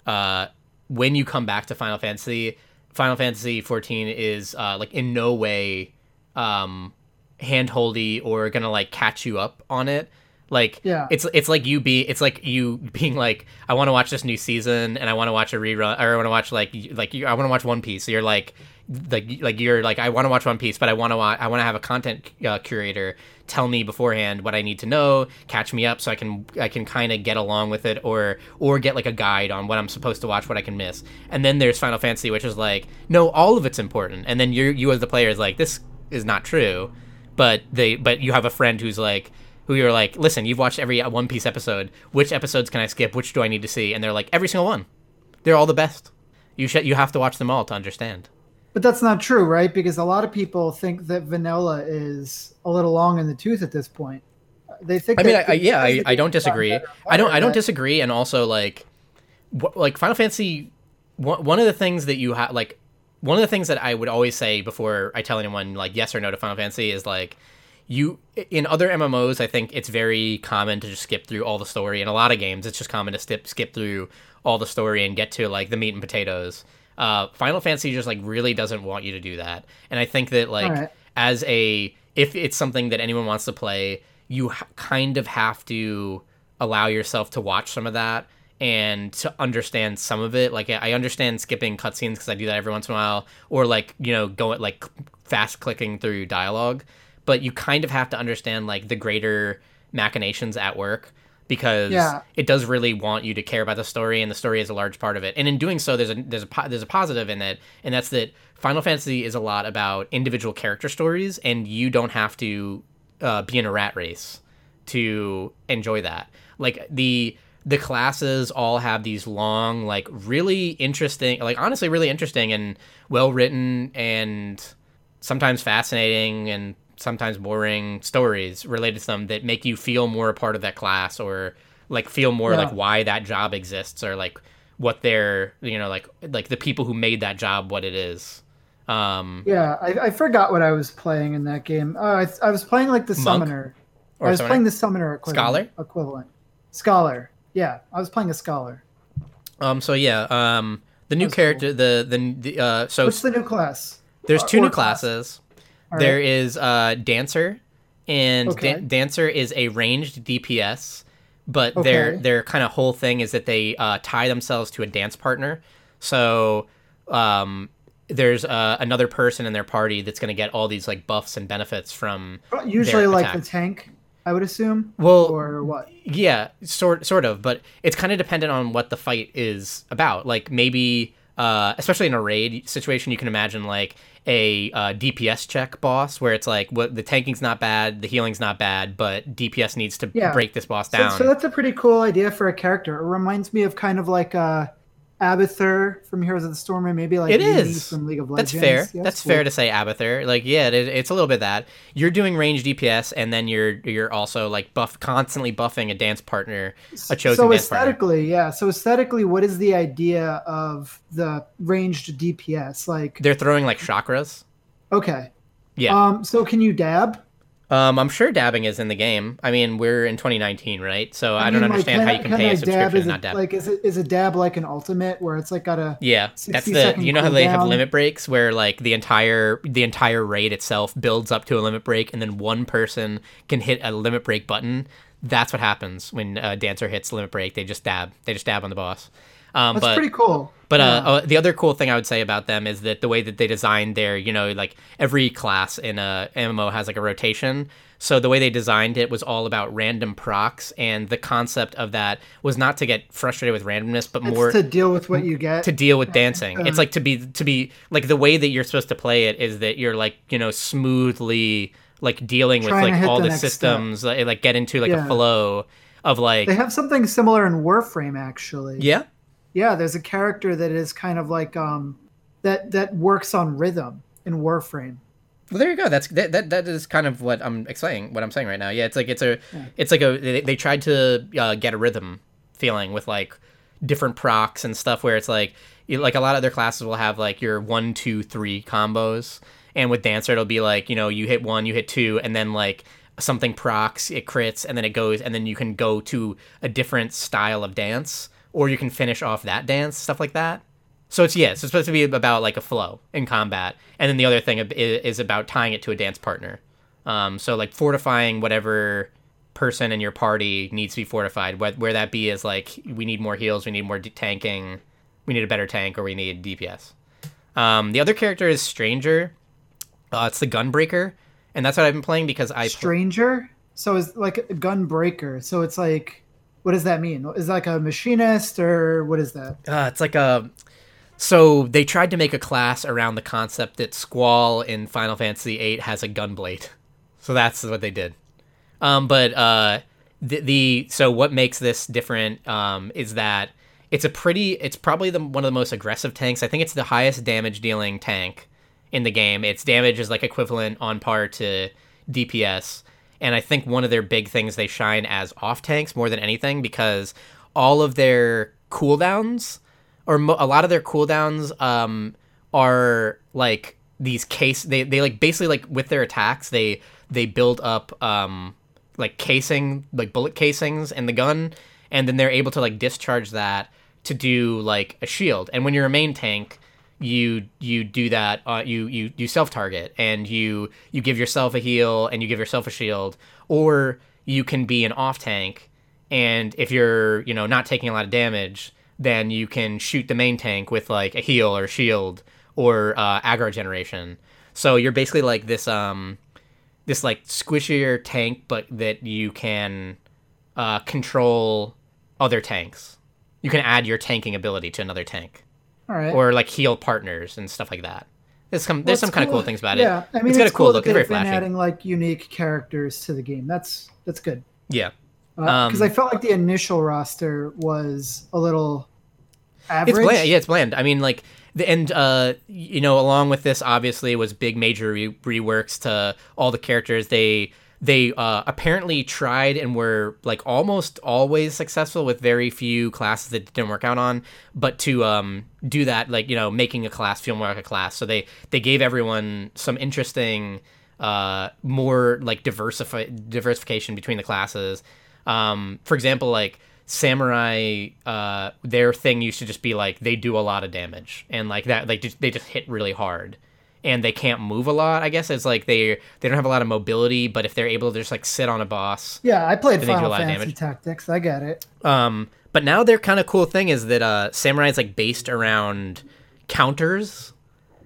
uh, when you come back to Final Fantasy, Final Fantasy 14 is uh, like in no way um, handholdy or gonna like catch you up on it. Like Yeah. it's it's like you be it's like you being like I want to watch this new season and I want to watch a rerun or I want to watch like like I want to watch One Piece. So you're like like like you're like I want to watch One Piece, but I want to watch I want to have a content uh, curator tell me beforehand what I need to know, catch me up so I can I can kind of get along with it or or get like a guide on what I'm supposed to watch, what I can miss. And then there's Final Fantasy which is like no, all of it's important. And then you you as the player is like this is not true. But they but you have a friend who's like who you're like, listen, you've watched every One Piece episode. Which episodes can I skip? Which do I need to see? And they're like, every single one. They're all the best. You should you have to watch them all to understand. But that's not true, right? Because a lot of people think that vanilla is a little long in the tooth at this point. They think. I mean, I, yeah, I, I don't the game's gotten disagree. I don't I don't disagree. And also like, wh- like Final Fantasy, one one of the things that you have like, one of the things that I would always say before I tell anyone like yes or no to Final Fantasy is like, you in other MMOs, I think it's very common to just skip through all the story. In a lot of games, it's just common to skip skip through all the story and get to like the meat and potatoes. Uh, Final Fantasy just like really doesn't want you to do that, and I think that like Alright. as a if it's something that anyone wants to play, you h- kind of have to allow yourself to watch some of that and to understand some of it. Like I I understand skipping cutscenes because I do that every once in a while, or like you know going like fast clicking through dialogue. But you kind of have to understand like the greater machinations at work because Yeah. it does really want you to care about the story, and the story is a large part of it. And in doing so, there's a there's a there's a positive in it, and that's that Final Fantasy is a lot about individual character stories, and you don't have to uh, be in a rat race to enjoy that. Like the the classes all have these long, like really interesting, like honestly really interesting and well written and sometimes fascinating and sometimes boring stories related to them that make you feel more a part of that class or like feel more Yeah. like why that job exists or like what they're you know like like the people who made that job what it is. Um, Yeah, I, I forgot what I was playing in that game. Oh, I, I was playing like the summoner. or I was someone- playing the summoner equivalent. Scholar? Equivalent. Scholar. Yeah, I was playing a scholar. um. So yeah. Um. The new That's cool. character. The the the uh. So What's the new class? there's two or new class? classes. All There right. is uh dancer, and Okay. Dan- dancer is a ranged DPS, but their Okay. their kind of whole thing is that they uh, tie themselves to a dance partner. So um, there's uh, another person in their party that's going to get all these like buffs and benefits from. Usually their like the tank, I would assume. Well, or what? Yeah, sort sort of, but it's kind of dependent on what the fight is about. Like maybe, uh, especially in a raid situation, you can imagine like a uh, DPS check boss where it's like, what the tanking's not bad, the healing's not bad, but DPS needs to Yeah. break this boss down. so that's a pretty cool idea for a character. It reminds me of kind of like uh, Abathur from Heroes of the Storm, and maybe like It is. from League of Legends. That's fair. Yeah, that's cool. fair to say, Abathur. Like, yeah, it, it's a little bit that you're doing range DPS, and then you're you're also like buff constantly buffing a dance partner, a chosen so dance partner. aesthetically, yeah. So aesthetically, what is the idea of the ranged DPS? Like, They're throwing like chakras. okay, Yeah. Um, so can you dab? Um, I'm sure dabbing is in the game. I mean, we're in 2019, right? So I, don't mean, like, understand how you can I pay a dab? subscription and not dab. Like, is it is a dab like an ultimate where it's like got a yeah, that's the. You know how they have limit breaks where like the entire the entire raid itself builds up to a limit break, and then one person can hit a limit break button. That's what happens when a dancer hits limit break. They just dab. They just dab on the boss. Um, that's but pretty cool. But uh, uh, the other cool thing I would say about them is that the way that they designed their, you know, like every class in a MMO has like a rotation. So the way they designed it was all about random procs, and the concept of that was not to get frustrated with randomness, but it's more to deal with what you get. to deal with dancing. It's like to be to be like the way that you're supposed to play it is that you're like you know smoothly like dealing with like all the the, systems, like, like get into like Yeah. a flow of like they have something similar in Warframe, actually. yeah Yeah, there's a character that is kind of like um that that works on rhythm in Warframe. Well, there you go. That's that, that. That is kind of what I'm explaining. What I'm saying right now. Yeah, it's like it's a, it's like a. They, they tried to uh, get a rhythm feeling with like different procs and stuff. Where it's like, like a lot of their classes will have like your one, two, three combos, and with dancer it'll be like you know you hit one, you hit two, and then like something procs, it crits, and then it goes, and then you can go to a different style of dance, or you can finish off that dance, stuff like that. So it's yes, it's supposed to be about like a flow in combat, and then the other thing is about tying it to a dance partner. Um, so like fortifying whatever person in your party needs to be fortified, where, where that be is like we need more heals, we need more tanking, we need a better tank, or we need DPS. Um, the other character is Stranger. Uh, it's the Gunbreaker, and that's what I've been playing because I pl- Stranger. So it's like a gun. So it's like, what does that mean? Is that like a machinist or what is that? Uh, it's like a. So they tried to make a class around the concept that Squall in Final Fantasy VIII has a gunblade. So that's what they did. Um, but uh, the, the so what makes this different um, is that it's a pretty. It's probably the one of the most aggressive tanks. I think it's the highest damage dealing tank in the game. Its damage is like equivalent on par to DPS. And I think one of their big things they shine as off tanks more than anything because all of their cooldowns or mo- a lot of their cooldowns um, are like these case they, they like basically like with their attacks they they build up um like casing like bullet casings in the gun. And then they're able to like discharge that to do like a shield. And when you're a main tank you you do that uh, you you you self target and you you give yourself a heal and you give yourself a shield or you can be an off tank and if you're you know not taking a lot of damage then you can shoot the main tank with like a heal or shield or uh, aggro generation. So you're basically like this um this like squishier tank but that you can uh, control other tanks. You can add your tanking ability to another tank All right. or like heal partners and stuff like that. There's some there's Well, some it's kind of cool things about yeah, it. I mean, it's got a cool cool look. It's very flashy. adding like unique characters to the game. That's that's good. Yeah, Because Um, I felt like the initial roster was a little average. it's bland. Yeah, it's bland. I mean, like the and uh, you know, along with this, obviously, was big major re- reworks to all the characters. They they uh, apparently tried and were like almost always successful with very few classes that didn't work out on but to um, do that like you know making a class feel more like a class. So they they gave everyone some interesting uh, more like diversify diversification between the classes. Um, for example like samurai uh, their thing used to just be like they do a lot of damage. And like that like just, they just hit really hard and they can't move a lot. I guess it's like they they don't have a lot of mobility, but if they're able to just like sit on a boss, Yeah, I played Final Fantasy. Tactics. I get it. um, but now their kind of cool thing is that uh, samurai is like based around counters.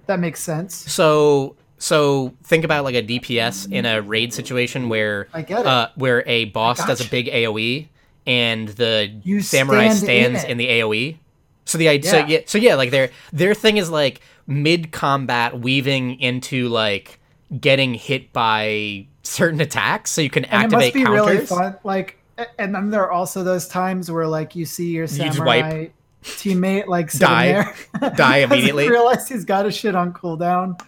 That makes sense. So so think about like a DPS in a raid situation where I get it. uh, where a boss does a big AOE and the You samurai stand stands it. in, the AOE. So the idea, so Yeah. yeah, so yeah, like their their thing is like mid combat weaving into like getting hit by certain attacks, so you can And it activate must be counters. really fun. Like, and then there are also those times where like you see your samurai teammate like Die. there, Die immediately. Realize he's got his shit on cooldown.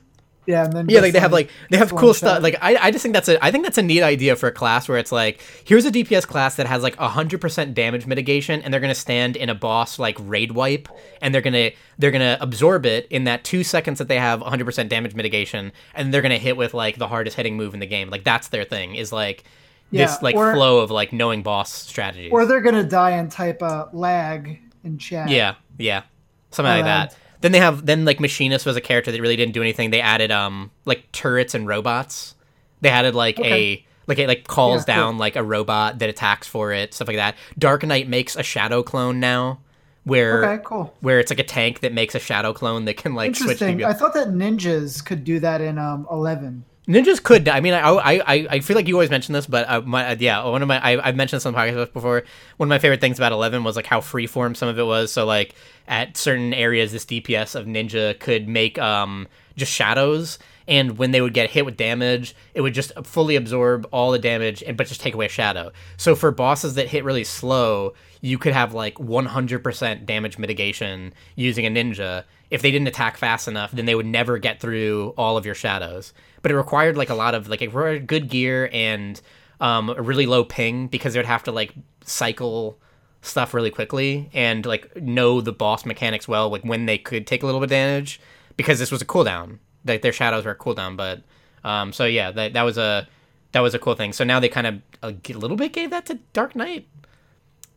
Yeah, and then Yeah, like they have like they have cool stuff. Like I, I just think that's a I think that's a neat idea for a class where it's like here's a DPS class that has like hundred percent damage mitigation, and they're gonna stand in a boss like raid wipe, and they're gonna they're gonna absorb it in that two seconds that they have hundred percent damage mitigation, and they're gonna hit with like the hardest hitting move in the game. Like that's their thing is like this like or- flow of like knowing boss strategies. or they're gonna die and type a lag in chat. Yeah, yeah, something like that. Um, Then they have then like machinist was a character that really didn't do anything. They added um like turrets and robots. They added like Okay. a like it like calls Yeah, cool. down like a robot that attacks for it, stuff like that. Dark Knight makes a shadow clone now, where Okay, cool. where it's like a tank that makes a shadow clone that can like switch. Interesting. I thought that ninjas could do that in um eleven. Ninjas could. die. I mean, I, I I feel like you always mention this, but uh, my, uh, yeah, one of my I, I've mentioned some podcasts before. One of my favorite things about Eleven was like how freeform some of it was. So like at certain areas, this DPS of Ninja could make um just shadows, and when they would get hit with damage, it would just fully absorb all the damage and but just take away a shadow. So for bosses that hit really slow, you could have like 100% damage mitigation using a ninja. If they didn't attack fast enough, then they would never get through all of your shadows. But it required like a lot of like it required good gear and um, a really low ping because they would have to like cycle stuff really quickly and like know the boss mechanics well, like when they could take a little bit of damage because this was a cooldown. Like their shadows were a cooldown, but um, so yeah, that that was a that was a cool thing. So now they kind of a little bit gave that to Dark Knight.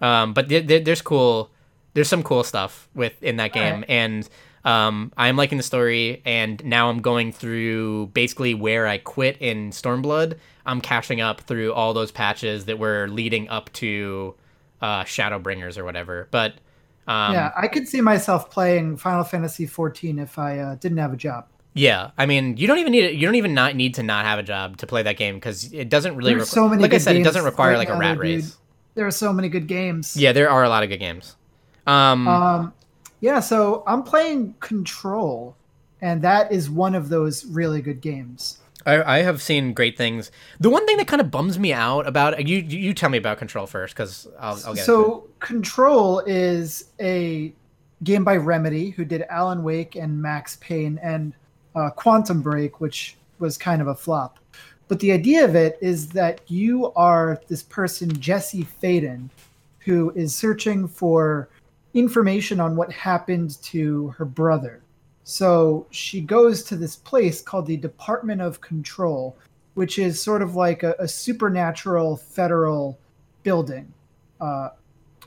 Um, but there, there, there's cool, there's some cool stuff with in that game, Alright. and um, I'm liking the story. And now I'm going through basically where I quit in Stormblood. I'm catching up through all those patches that were leading up to uh, Shadowbringers or whatever. But um, yeah, I could see myself playing Final Fantasy 14 if I uh, didn't have a job. Yeah, I mean, you don't even need you don't even not need to not have a job to play that game because it doesn't really. Requ- so many like I said, it doesn't require like a rat race. There are so many good games. Yeah, there are a lot of good games. Um, Um, yeah, so I'm playing Control, and that is one of those really good games. I, I have seen great things. The one thing that kind of bums me out about you, you tell me about Control first because I'll, I'll get so Control is a game by Remedy, who did Alan Wake and Max Payne and uh, Quantum Break, which was kind of a flop. But the idea of it is that you are this person, Jesse Faden, who is searching for information on what happened to her brother. So she goes to this place called the Department of Control, which is sort of like a, a supernatural federal building. Uh,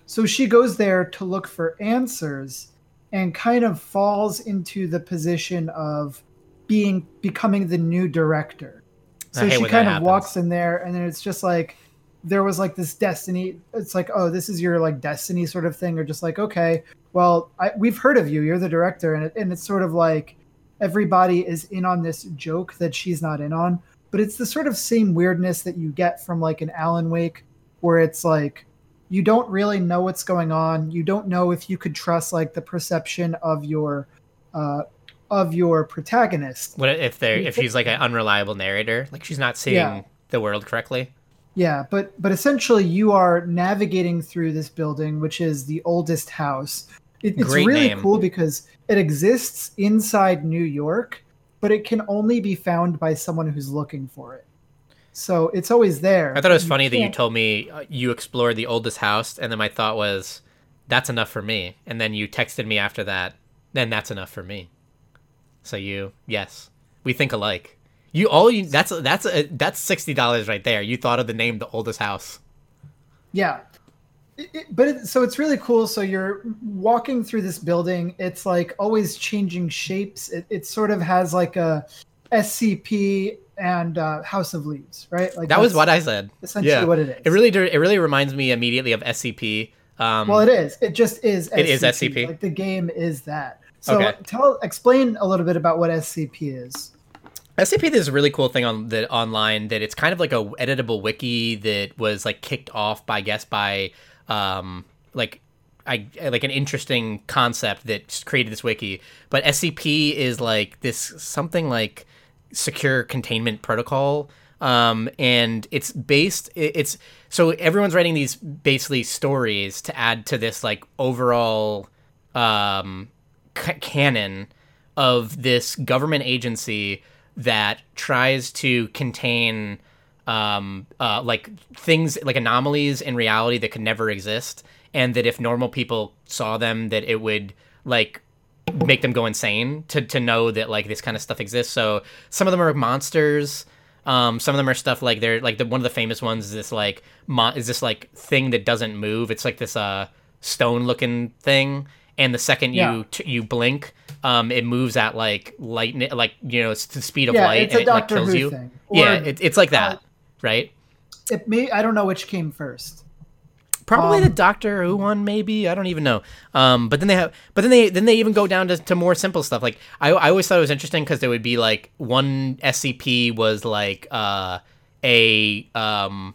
so she goes there to look for answers and kind of falls into the position of being becoming the new director. So she kind of happens. walks in there and then it's just like there was like this destiny it's like oh this is your like destiny sort of thing or just like okay well I, we've heard of you you're the director and, it, and it's sort of like everybody is in on this joke that she's not in on but it's the sort of same weirdness that you get from like an alan wake where it's like you don't really know what's going on you don't know if you could trust like the perception of your uh of your protagonist what if they are if she's like an unreliable narrator, like she's not seeing Yeah. the world correctly? Yeah, but but essentially you are navigating through this building, which is the oldest house. It, it's Great really name. cool because it exists inside New York, but it can only be found by someone who's looking for it. So it's always there. I thought it was You funny that you told me uh, you explored the oldest house, and then my thought was, "That's enough for me." And then you texted me after that, "Then that's enough for me." So you, yes, we think alike. You all you that's that's a, that's sixty dollars right there. You thought of the name the oldest house. Yeah. It- it- but it, so it's really cool. So you're walking through this building. It's like always changing shapes. It, it sort of has like a SCP and uh, House of Leaves, right? Like That was what I said. essentially Yeah. what it is. It really it really reminds me immediately of SCP. Um, well, it is. It just is. It is SCP? Like the game is that. So Okay. tell, explain a little bit about what SCP is. SCP there's a really cool thing on the online that it's kind of like a editable wiki that was like kicked off by I guess by um like I like an interesting concept that created this wiki. But SCP is like this something like secure containment protocol. Um, and it's based it's so everyone's writing these basically stories to add to this like overall um ca- canon of this government agency that tries to contain um, uh, like things like anomalies in reality that could never exist, and that if normal people saw them, that it would like make them go insane to to know that like this kind of stuff exists. So some of them are monsters. Um, some of them are stuff like they're like the one of the famous ones is this like mo- is this like thing that doesn't move. It's like this uh stone looking thing, and the second Yeah. you t- you blink, um, it moves at like lightning, like you know, it's the speed of Yeah, light, and it like kills Who you. thing. yeah, Or, it, it's like that, uh, right? It may. I don't know which came first. Probably um, the Doctor Who one, maybe. I don't even know. Um, but then they have, but then they then they even go down to, to more simple stuff. Like I, I always thought it was interesting because there would be like one SCP was like uh, a um,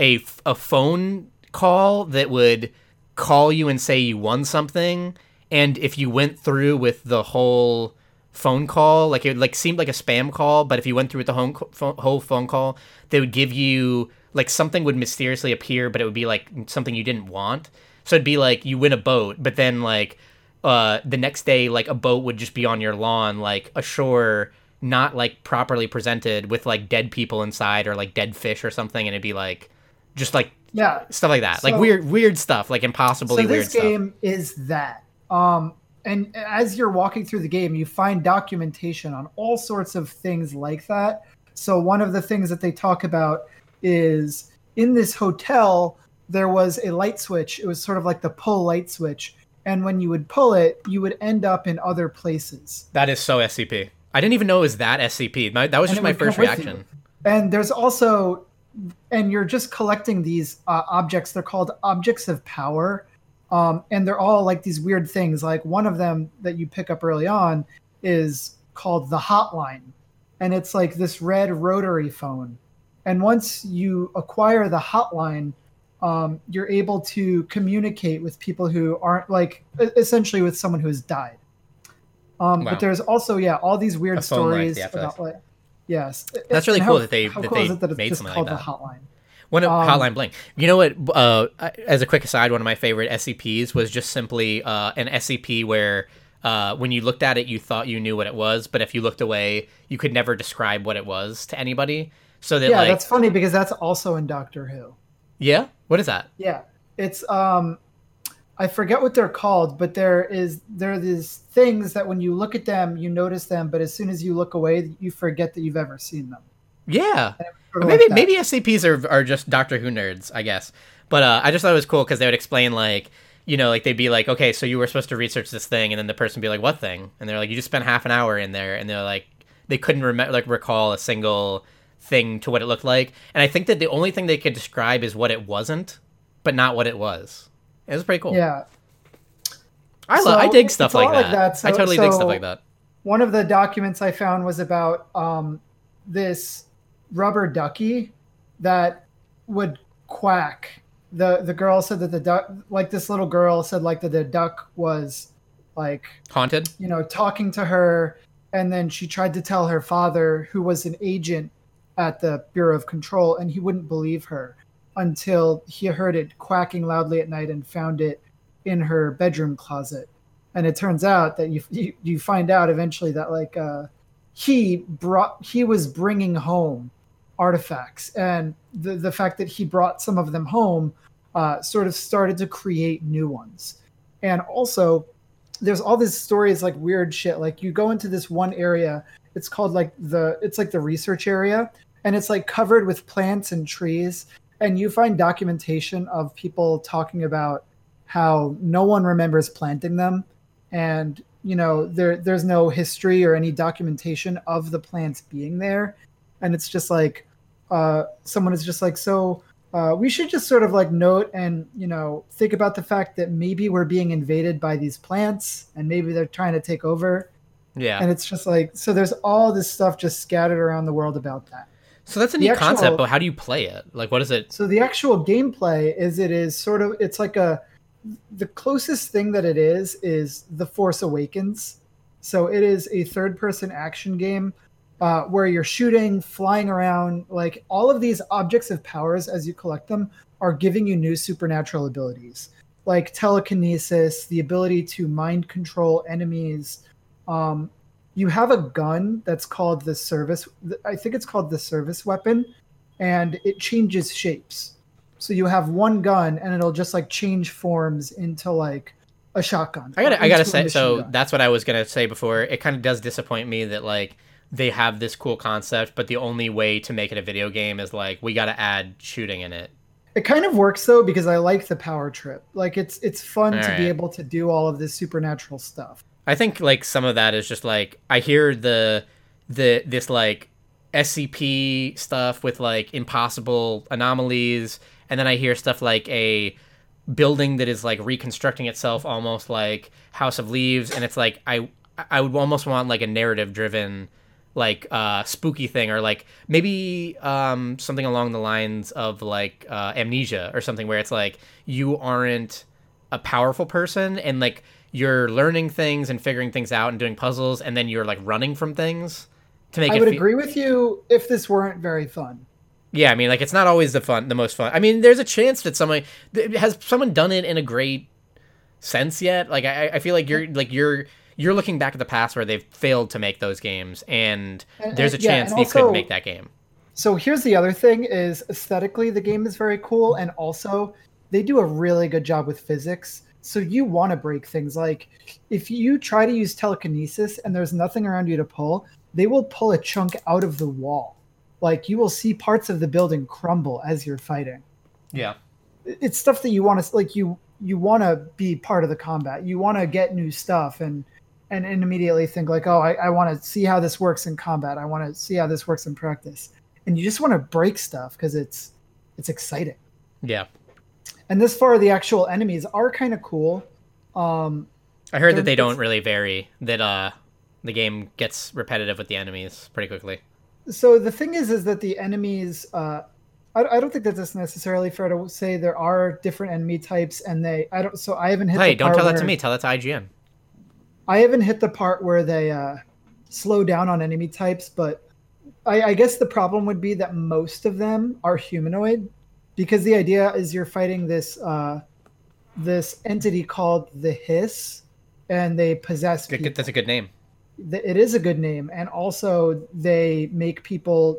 a a phone call that would call you and say you won something, and if you went through with the whole phone call, like it like seemed like a spam call, but if you went through with the phone, whole phone call, they would give you like something would mysteriously appear, but it would be like something you didn't want. So it'd be like you win a boat, but then like uh, the next day, like a boat would just be on your lawn, like ashore, not like properly presented with like dead people inside or like dead fish or something, and it'd be like just like Yeah. stuff like that, like weird, weird stuff, like impossibly so weird this stuff. game is that um and as you're walking through the game you find documentation on all sorts of things like that so one of the things that they talk about is in this hotel there was a light switch it was sort of like the pull light switch and when you would pull it you would end up in other places That is so SCP. I didn't even know it was that SCP. My, that was And just my first reaction. and there's also and you're just collecting these uh, objects. They're called objects of power. Um, and they're all like these weird things. Like one of them that you pick up early on is called the hotline. And it's like this red rotary phone. And once you acquire the hotline um, you're able to communicate with people who aren't like essentially with someone who has died. Um, Wow. but there's also yeah all these weird stories about like yes That's really And cool how- that they- that cool they that made just something called like the that. hotline One of Um, Hotline Bling. You know what? Uh, as a quick aside, one of my favorite SCPs was just simply uh, an SCP where uh, when you looked at it, you thought you knew what it was, but if you looked away, you could never describe what it was to anybody. So that yeah like, that's funny because that's also in doctor who yeah, what is that? yeah it's um i forget what they're called but there is there are these things that when you look at them you notice them but as soon as you look away you forget that you've ever seen them Yeah, Sort of maybe like maybe SCPs are are just Doctor Who nerds, I guess. But uh, I just thought it was cool because they would explain like, you know, like they'd be like, okay, so you were supposed to research this thing, and then the person would be like, what thing? And they're like, you just spent half an hour in there, and they're like, they couldn't remember like recall a single thing to what it looked like. And I think that the only thing they could describe is what it wasn't, but not what it was. It was pretty cool. yeah I So, love, I dig stuff like that. like that. So- I totally dig stuff like that. one of the documents I found was about um, this rubber ducky that would quack. the The girl said that the duck, like this little girl, said like that the duck was like Haunted. you know talking to her, and then she tried to tell her father, who was an agent at the Bureau of Control, and he wouldn't believe her until he heard it quacking loudly at night and found it in her bedroom closet. And it turns out that you you, you find out eventually that like uh, he brought he was bringing home artifacts, and the the fact that he brought some of them home uh, sort of started to create new ones. And also, there's all these stories like weird shit. Like you go into this one area, it's called like the it's like the research area, and it's like covered with plants and trees, and you find documentation of people talking about how no one remembers planting them. And you know there there's no history or any documentation of the plants being there. And it's just like uh, someone is just like so uh, we should just sort of like note and you know think about the fact that maybe we're being invaded by these plants and maybe they're trying to take over. Yeah. and it's just like so there's all this stuff just scattered around the world about that so that's a neat actual- concept, but how do you play it? Like, what is it? So the actual gameplay is it is sort of it's like a the closest thing that it is is The Force Awakens. So it is a third person action game uh, where you're shooting, flying around, like all of these objects of powers as you collect them are giving you new supernatural abilities like telekinesis, the ability to mind control enemies. Um, you have a gun that's called the service. I think it's called the service weapon, and it changes shapes. So you have one gun, and it'll just like change forms into like a shotgun. I gotta, I gotta say, so gun. that's what I was gonna say before. It kind of does disappoint me that like they have this cool concept, but the only way to make it a video game is like we gotta add shooting in it. It kind of works though because I like the power trip. Like it's it's fun to Alright. be able to do all of this supernatural stuff. I think like some of that is just like I hear the the this like SCP stuff with like impossible anomalies, and then I hear stuff like a building that is like reconstructing itself almost like House of Leaves, and it's like I I would almost want like a narrative driven like uh spooky thing or like maybe um something along the lines of like uh amnesia or something where it's like you aren't a powerful person and like you're learning things and figuring things out and doing puzzles and then you're like running from things to make I would fe- agree with you if this weren't very fun. yeah i mean like it's not always the fun the most fun i mean there's a chance that someone has someone done it in a great sense yet like i i feel like you're like you're you're looking back at the past where they've failed to make those games and, And- there's a and- chance they also- could make that game So here's the other thing is aesthetically the game is very cool and also they do a really good job with physics. So you want to break things like if you try to use telekinesis and there's nothing around you to pull, they will pull a chunk out of the wall. Like you will see parts of the building crumble as you're fighting. yeah It's stuff that you want to like you you want to be part of the combat. You want to get new stuff and and, and immediately think like, oh, I, I want to see how this works in combat. I want to see how this works in practice. And you just want to break stuff because it's it's exciting. yeah And this far, the actual enemies are kind of cool. Um, i heard that They're- don't really vary that uh the game gets repetitive with the enemies pretty quickly so the thing is, is that the enemies. Uh, I, I don't think that that's necessarily fair to say there are different enemy types, and they. I don't. So I haven't hit. hey the don't tell that to me tell that to ign I haven't hit the part where they uh, slow down on enemy types, but I, I guess the problem would be that most of them are humanoid, because the idea is you're fighting this uh, this entity called the Hiss, and they possess Good- people. good- that's a good name It is a good name, and also they make people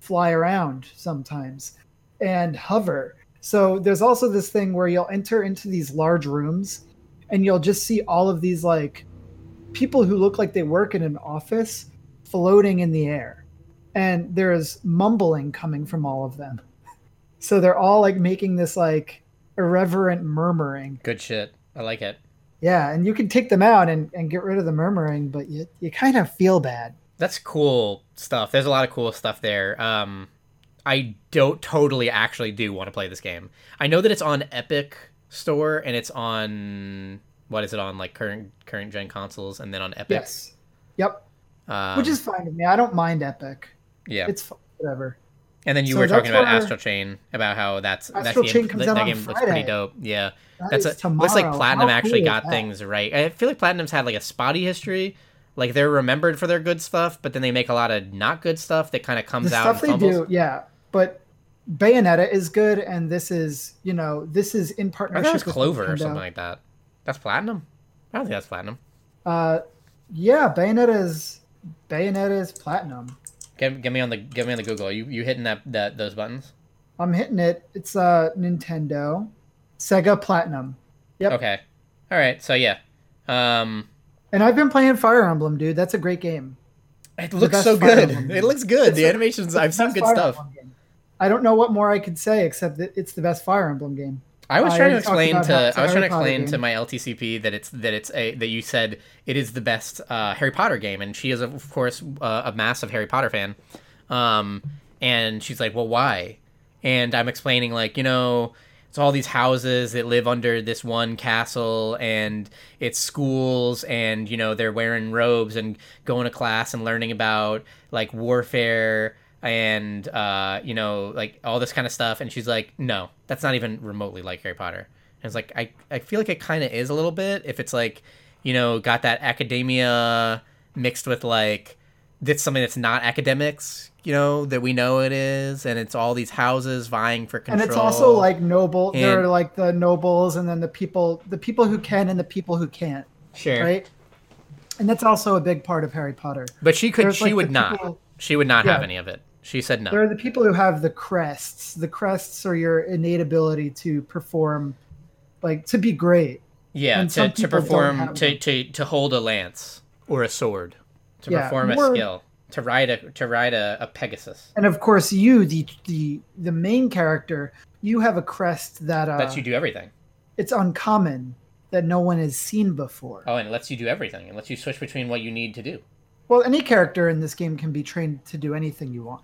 fly around sometimes and hover. So there's also this thing where you'll enter into these large rooms, and you'll just see all of these like people who look like they work in an office floating in the air, and there's mumbling coming from all of them. So they're all like making this like irreverent murmuring. good shit i like it Yeah, and you can take them out and, and get rid of the murmuring, but you you kind of feel bad. That's cool stuff. There's a lot of cool stuff there. Um, I don't totally actually do want to play this game. I know that it's on Epic Store and it's on what is it on like current current gen consoles and then on Epic. Yes. Yep. um, Which is fine with me. I don't mind Epic. yeah. It's whatever. And then you so were talking about Astral Chain about how that's that's the Chain comes that, out that game looks pretty dope. Yeah. That That's a, looks like. Platinum How actually cool got things right. I feel like Platinum's had like a spotty history. Like they're remembered for their good stuff, but then they make a lot of not good stuff that kind of comes The out. stuff they do, yeah. But Bayonetta is good, and this is, you know, this is in partnership thought it was with Clover or something like that. That's platinum. I don't think that's platinum. Uh, yeah, Bayonetta is Bayonetta is platinum. Get, get me on the get me on the Google. You you hitting that that those buttons? I'm hitting it. It's uh Nintendo, Sega Platinum. Yep. Okay. All right. So yeah. Um. And I've been playing Fire Emblem, dude. That's a great game. It looks so Fire good. Emblem It looks good. It's the the- animations. I've seen good Fire stuff. I don't know what more I could say except that it's the best Fire Emblem game. I was trying to explain to how it's a I was trying to explain to my LTCP that it's that it's a that you said it is the best uh, Harry Potter game, and she is of course uh, a massive Harry Potter fan. Um, and she's like, "Well, why?" And I'm explaining like, you know, it's all these houses that live under this one castle, and it's schools, and you know they're wearing robes and going to class and learning about like warfare and uh, you know like all this kind of stuff and she's like no that's not even remotely like harry potter and it's like i, I feel like it kind of is a little bit if it's like you know got that academia mixed with like that's something that's not academics you know that we know it is and it's all these houses vying for control And it's also like noble. there are like the nobles, and then the people, the people who can, and the people who can't, sure right? And that's also a big part of Harry Potter. but she could There's, she like, would not people- she would not have any of it she said no There are the people who have the crests. The crests are your innate ability to perform, like to be great. Yeah, And to, to perform to, to to hold a lance or a sword, to Yeah, perform a more- skill, to ride a to ride a, a Pegasus. And of course, you, the the the main character, you have a crest that uh, lets you do everything. it's uncommon that no one has seen before. Oh, and it lets you do everything. It lets you switch between what you need to do. Well, any character in this game can be trained to do anything you want.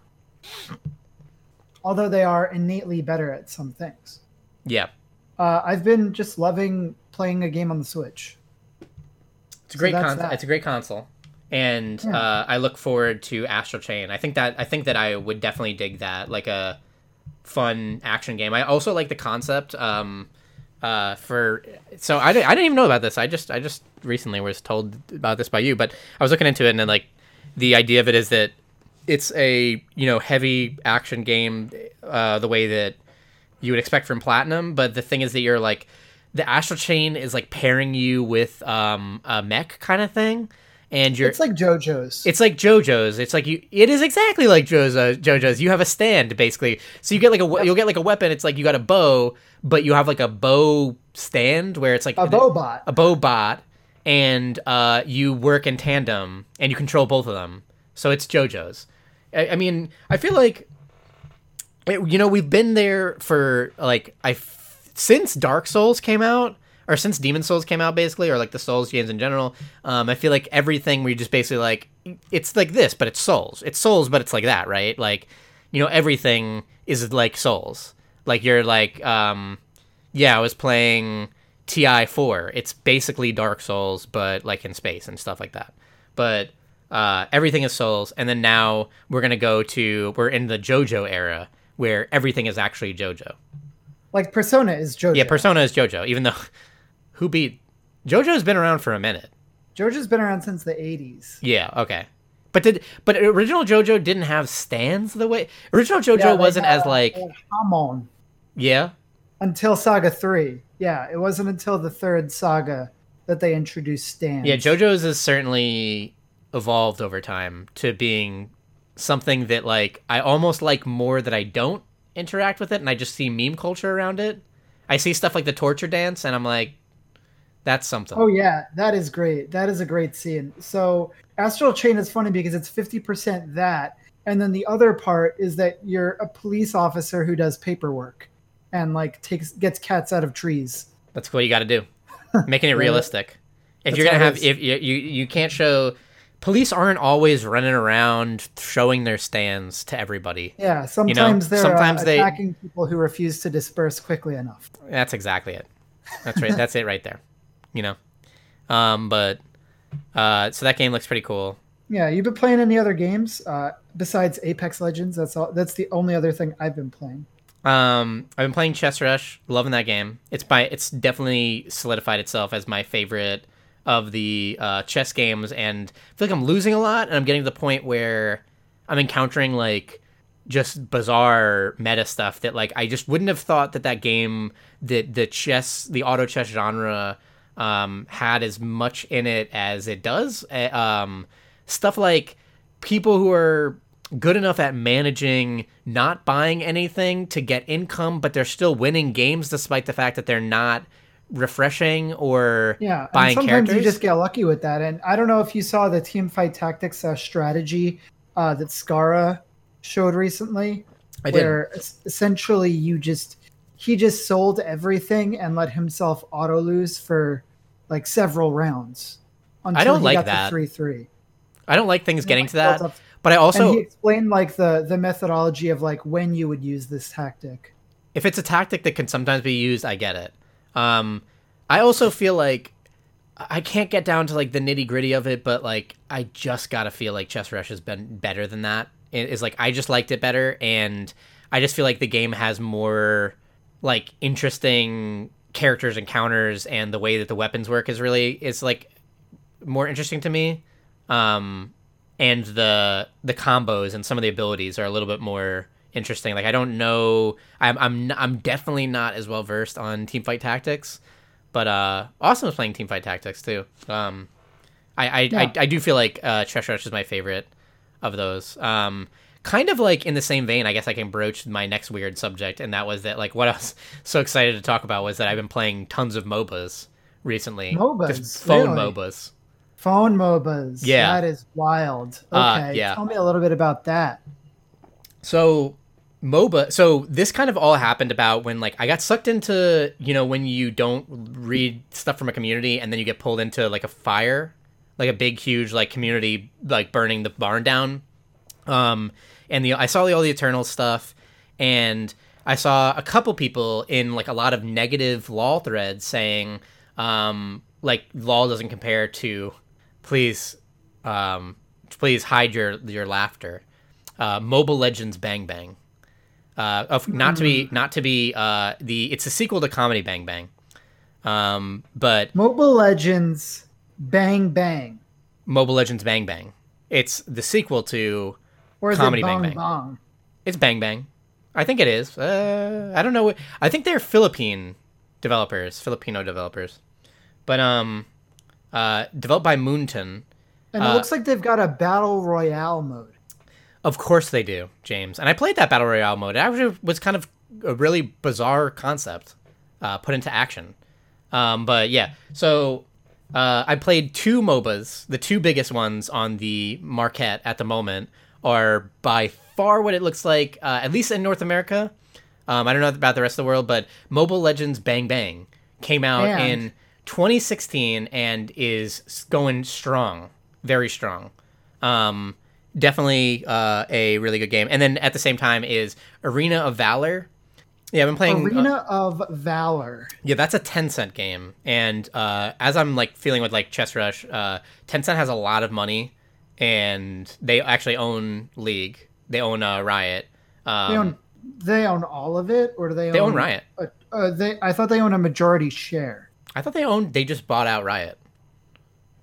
Although they are innately better at some things. Yeah, Uh, I've been just loving playing a game on the Switch. it's a great that's console. It's a great console, and Yeah. uh, I look forward to Astral Chain. I think that I think that I would definitely dig that, like a fun action game. I also like the concept. Um, uh, for so I, di- I didn't even know about this. I just I just recently was told about this by you, but I was looking into it and then like the idea of it is that it's a you know heavy action game, uh, the way that you would expect from Platinum. But the thing is that you're like the Astral Chain is like pairing you with um, a mech kind of thing, and you're It's like JoJo's. it's like JoJo's. It's like you. It is exactly like JoJo's. JoJo's. You have a stand basically, so you get like a you'll get like a weapon. It's like you got a bow, but you have like a bow stand where it's like a Bobot. a bow bot, and uh, you work in tandem and you control both of them. So it's JoJo's. I, I mean, I feel like it- you know we've been there for like I since Dark Souls came out or since Demon's Souls came out basically or like the Souls games in general. Um, I feel like everything we just basically like it's like this, but it's Souls. It's Souls, but it's like that, right? Like you know everything is like Souls. Like you're like um, yeah, I was playing TI four. It's basically Dark Souls, but like in space and stuff like that. But uh, everything is Souls, and then now we're gonna go to we're in the JoJo era where everything is actually JoJo. Like Persona is JoJo. Yeah, Persona is JoJo, even though who beat JoJo's been around for a minute. JoJo's been around since the 80s. Yeah, okay. But did but original JoJo didn't have stands the way original JoJo Yeah, wasn't had, as like uh, Hamon yeah until Saga 3. Yeah, it wasn't until the third saga that they introduced stands. yeah JoJo's is certainly evolved over time to being something that like I almost like more that I don't interact with it and I just see meme culture around it. I see stuff like the torture dance and I'm like that's something. Oh yeah, that is great. That is a great scene. So Astral Chain is funny because it's 50% that and then the other part is that you're a police officer who does paperwork and like takes gets cats out of trees. That's what you got to do. Making it realistic. If That's you're gonna have, if you, you you can't show, police aren't always running around showing their stands to everybody. Yeah, sometimes they're sometimes uh, they- attacking people who refuse to disperse quickly enough. That's exactly it. That's right. that's it right there. You know, um, but uh, so that game looks pretty cool. Yeah, you've been playing any other games uh, besides Apex Legends? That's all. That's the only other thing I've been playing. Um, I've been playing Chess Rush, loving that game. It's by it's definitely solidified itself as my favorite of the uh, chess games, and I feel like I'm losing a lot, and I'm getting to the point where I'm encountering like just bizarre meta stuff that like I just wouldn't have thought that that game that the chess the auto chess genre um, had as much in it as it does. Uh, Um, stuff like people who are good enough at managing not buying anything to get income, but they're still winning games despite the fact that they're not refreshing or yeah buying and sometimes characters. you just get lucky with that and i don't know if you saw the team fight tactics uh, strategy uh, that Scarra showed recently I did. where es- essentially you just he just sold everything and let himself auto lose for like several rounds until don't he like got that. 3-3 I don't like things getting to that, up- but I and also he explained like the the methodology of like when you would use this tactic if it's a tactic that can sometimes be used, I get it. Um, I also feel like I can't get down to like the nitty gritty of it, but like I just gotta feel like Chess Rush has been better than that. Is like I just liked it better, and I just feel like the game has more like interesting characters and counters, and the way that the weapons work is really is like more interesting to me. Um, and the the combos and some of the abilities are a little bit more interesting. Like I don't know, I'm I'm I'm definitely not as well versed on team fight tactics, but uh, Austin was playing team fight tactics too. Um, I I, Yeah. I I do feel like uh, Chess Rush is my favorite of those. Um, kind of like in the same vein, I guess I can broach my next weird subject, and that was that like what I was so excited to talk about was that I've been playing tons of MOBAs recently. MOBAs? Just phone Really? MOBAs. phone mobas Yeah. that is wild Uh, okay yeah. tell me a little bit about that So MOBA so this kind of all happened about when like I got sucked into, you know, when you don't read stuff from a community and then you get pulled into like a fire, like a big huge like community like burning the barn down. Um and the I saw the, all the eternal stuff and I saw a couple people in like a lot of negative LoL threads saying um like LoL doesn't compare to please um please hide your your laughter uh, Mobile Legends Bang Bang. Uh, of, not to be not to be uh, the it's a sequel to Comedy Bang Bang, um, but mobile legends bang bang Mobile Legends Bang Bang. It's the sequel to or is Comedy it Bang Bang. it's Bang Bang. I think it is. Uh, I don't know. what- I think they're Philippine developers, Filipino developers, but um, uh, developed by Moonton. and Uh, it looks like they've got a battle royale mode Of course they do, James. And I played that battle royale mode. It actually was kind of a really bizarre concept uh, put into action. Um, but yeah, so uh, I played two MOBAs. The two biggest ones on the market at the moment are by far what it looks like, uh, at least in North America. Um, I don't know about the rest of the world, but Mobile Legends Bang Bang came out And? in 2016 and is going strong, very strong. Um, definitely uh, a really good game. And then at the same time is Arena of Valor. Yeah, I've been playing. uh, arena of valor yeah, that's a Tencent game, and uh, as I'm like feeling with like Chess Rush, uh, Tencent has a lot of money, and they actually own League. They own uh, Riot. Um, they own they own all of it or do they own They own Riot. uh, uh, they i thought they own a majority share I thought they owned. They just bought out Riot.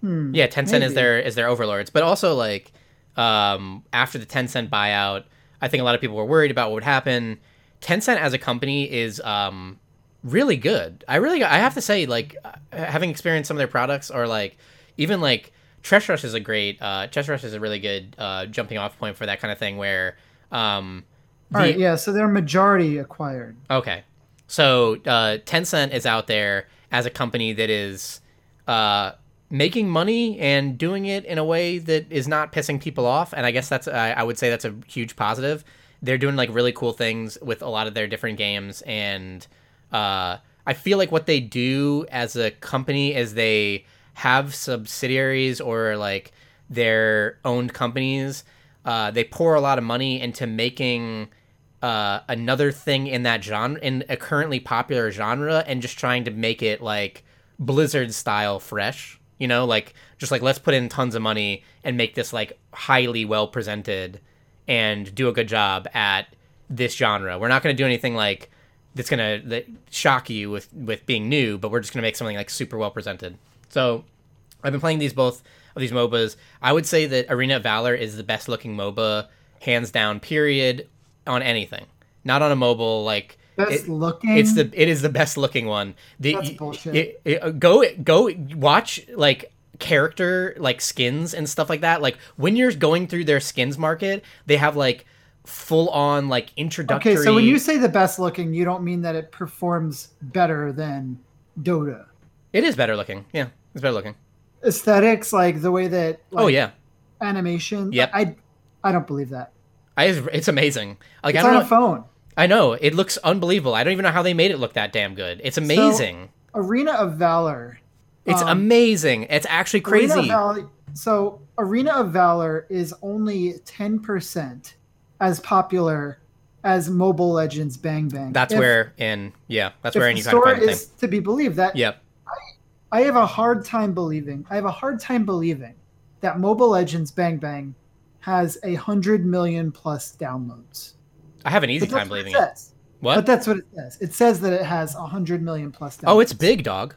Hmm, Yeah, Tencent is their is their overlords, but also like um, after the Tencent buyout, I think a lot of people were worried about what would happen. Tencent as a company is um, really good. I really I have to say like uh, having experienced some of their products or like even like Chess Rush is a great uh, Chess Rush is a really good uh, jumping off point for that kind of thing where um, all right yeah so they're majority acquired Okay. So uh, Tencent is out there as a company that is uh, making money and doing it in a way that is not pissing people off. And I guess that's, I, I would say that's a huge positive. They're doing like really cool things with a lot of their different games. And uh, I feel like what they do as a company is they have subsidiaries or like their owned companies. Uh, they pour a lot of money into making uh, another thing in that genre, in a currently popular genre, and just trying to make it like Blizzard style fresh. You know, like just like let's put in tons of money and make this like highly well presented and do a good job at this genre. We're not going to do anything like that's going to that shock you with with being new, but we're just going to make something like super well presented. So I've been playing these both of these MOBAs. I would say that Arena of Valor is the best looking MOBA, hands down. Period. On anything, not on a mobile. Like best it- looking it's the it is the best looking one. The, That's bullshit. it- it- uh, go go watch like character like skins and stuff like that. Like when you're going through their skins market, they have like full on like introductory. Okay, so when you say the best looking, you don't mean that it performs better than Dota. it is better looking. Yeah, it's better looking. Aesthetics, like the way that like, oh yeah, animation. Yep. I I don't believe that. I, it's amazing. Like It's I on don't a know. phone. I know it looks unbelievable. I don't even know how they made it look that damn good. It's amazing. Arena of Valor. it's um, amazing. It's actually crazy. Arena. Valor, so Arena of Valor is only ten percent as popular as Mobile Legends Bang Bang. That's If- where in yeah, that's where the any kind of fighting is to be believed. That thing. Yep. I have a hard time believing. I have a hard time believing that Mobile Legends Bang Bang has a hundred million plus downloads. I have an easy time it believing it. says. What? But that's what it says. It says that it has a hundred million plus. Downloads. oh, it's big, dog.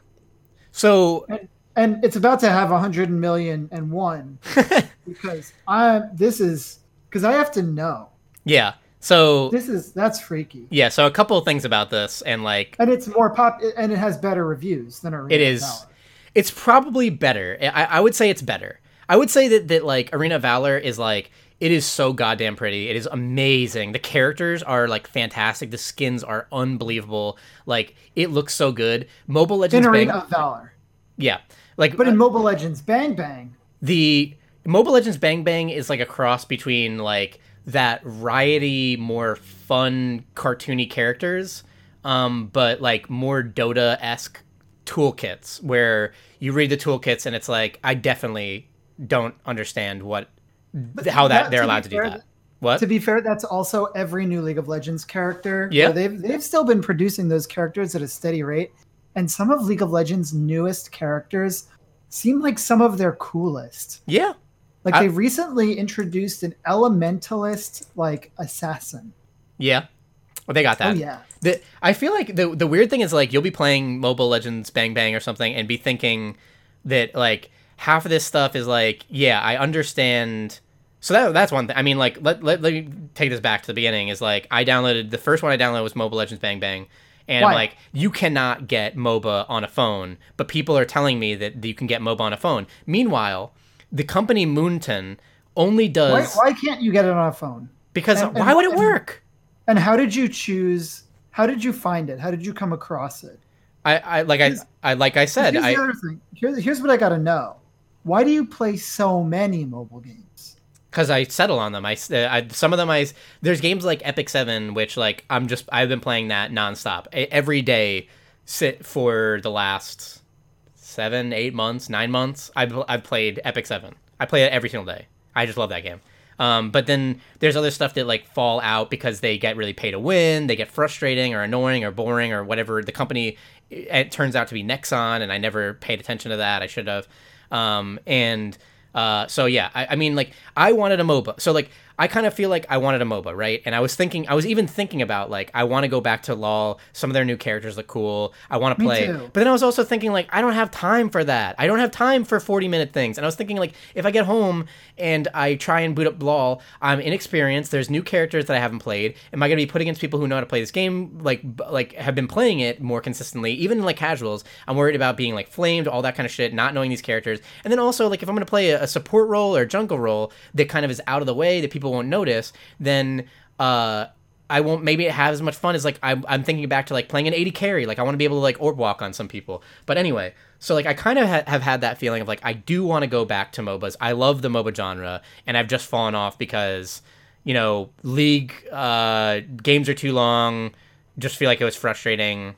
So and it's about to have a hundred million and one because I am this is because I have to know yeah. So this is that's freaky yeah. So a couple of things about this, and like and it's more pop and it has better reviews than Arena It of. Valor. it's probably better. I, I would say it's better. I would say that that like Arena Valor is like it is so goddamn pretty. It is amazing. The characters are like fantastic. The skins are unbelievable. Like it looks so good. Mobile Legends Arena Bang, of Valor, yeah. Like but in Mobile Legends Bang Bang, the Mobile Legends Bang Bang is like a cross between like that riotty, more fun, cartoony characters, um, but like more Dota esque toolkits where you read the toolkits and it's like I definitely don't understand what how that, that- they're allowed to do fair, that. What? to be fair, that's also every new League of Legends character. Yeah. They've they've still been producing those characters at a steady rate, and some of League of Legends' newest characters seem like some of their coolest. yeah. Like I- they recently introduced an elementalist like assassin. Yeah. Well, they got oh, that. Oh yeah. The, I feel like the the weird thing is like you'll be playing Mobile Legends Bang Bang or something and be thinking that like half of this stuff is like yeah I understand. So that that's one thing. I mean like let, let, let me take this back to the beginning. Is like I downloaded the first one I downloaded was Mobile Legends Bang Bang. And I'm like, you cannot get MOBA on a phone, but people are telling me that you can get MOBA on a phone. Meanwhile, the company Moonton only does why can't you get it on a phone? because and- why would it and- work? And how did you choose? How did you find it? How did you come across it? I, I like I, I like I said here's I, the other thing. Here's, here's what I got to know. Why do you play so many mobile games? because I settle on them. I, uh, I some of them I there's games like Epic Seven, which like I'm just I've been playing that nonstop every day. Sit for the last seven, eight months, nine months. I've I've played Epic Seven. I play it every single day. I just love that game. Um, but then there's other stuff that like fall out because they get really pay to win. They get frustrating or annoying or boring or whatever. The company it turns out to be Nexon, and I never paid attention to that. I should have. Um, and uh, so yeah, I, I mean, like I wanted a MOBA. So like I kind of feel like I wanted a MOBA, right? And I was thinking, I was even thinking about like I want to go back to LoL. Some of their new characters look cool. I want to play. But then I was also thinking like I don't have time for that. I don't have time for 40 minute things. And I was thinking like if I get home and I try and boot up LoL, I'm inexperienced. There's new characters that I haven't played. Am I going to be put against people who know how to play this game like b- like have been playing it more consistently, even like casuals? I'm worried about being like flamed, all that kind of shit, not knowing these characters. And then also like if I'm going to play a, a support role or jungle role that kind of is out of the way that people won't notice, then uh I won't maybe have as much fun as like I'm, I'm thinking back to like playing an AD carry. Like I want to be able to like orb walk on some people. But anyway, so like I kind of ha- have had that feeling of like I do want to go back to MOBAs. I love the MOBA genre, and I've just fallen off because you know League uh, games are too long. Just feel like it was frustrating.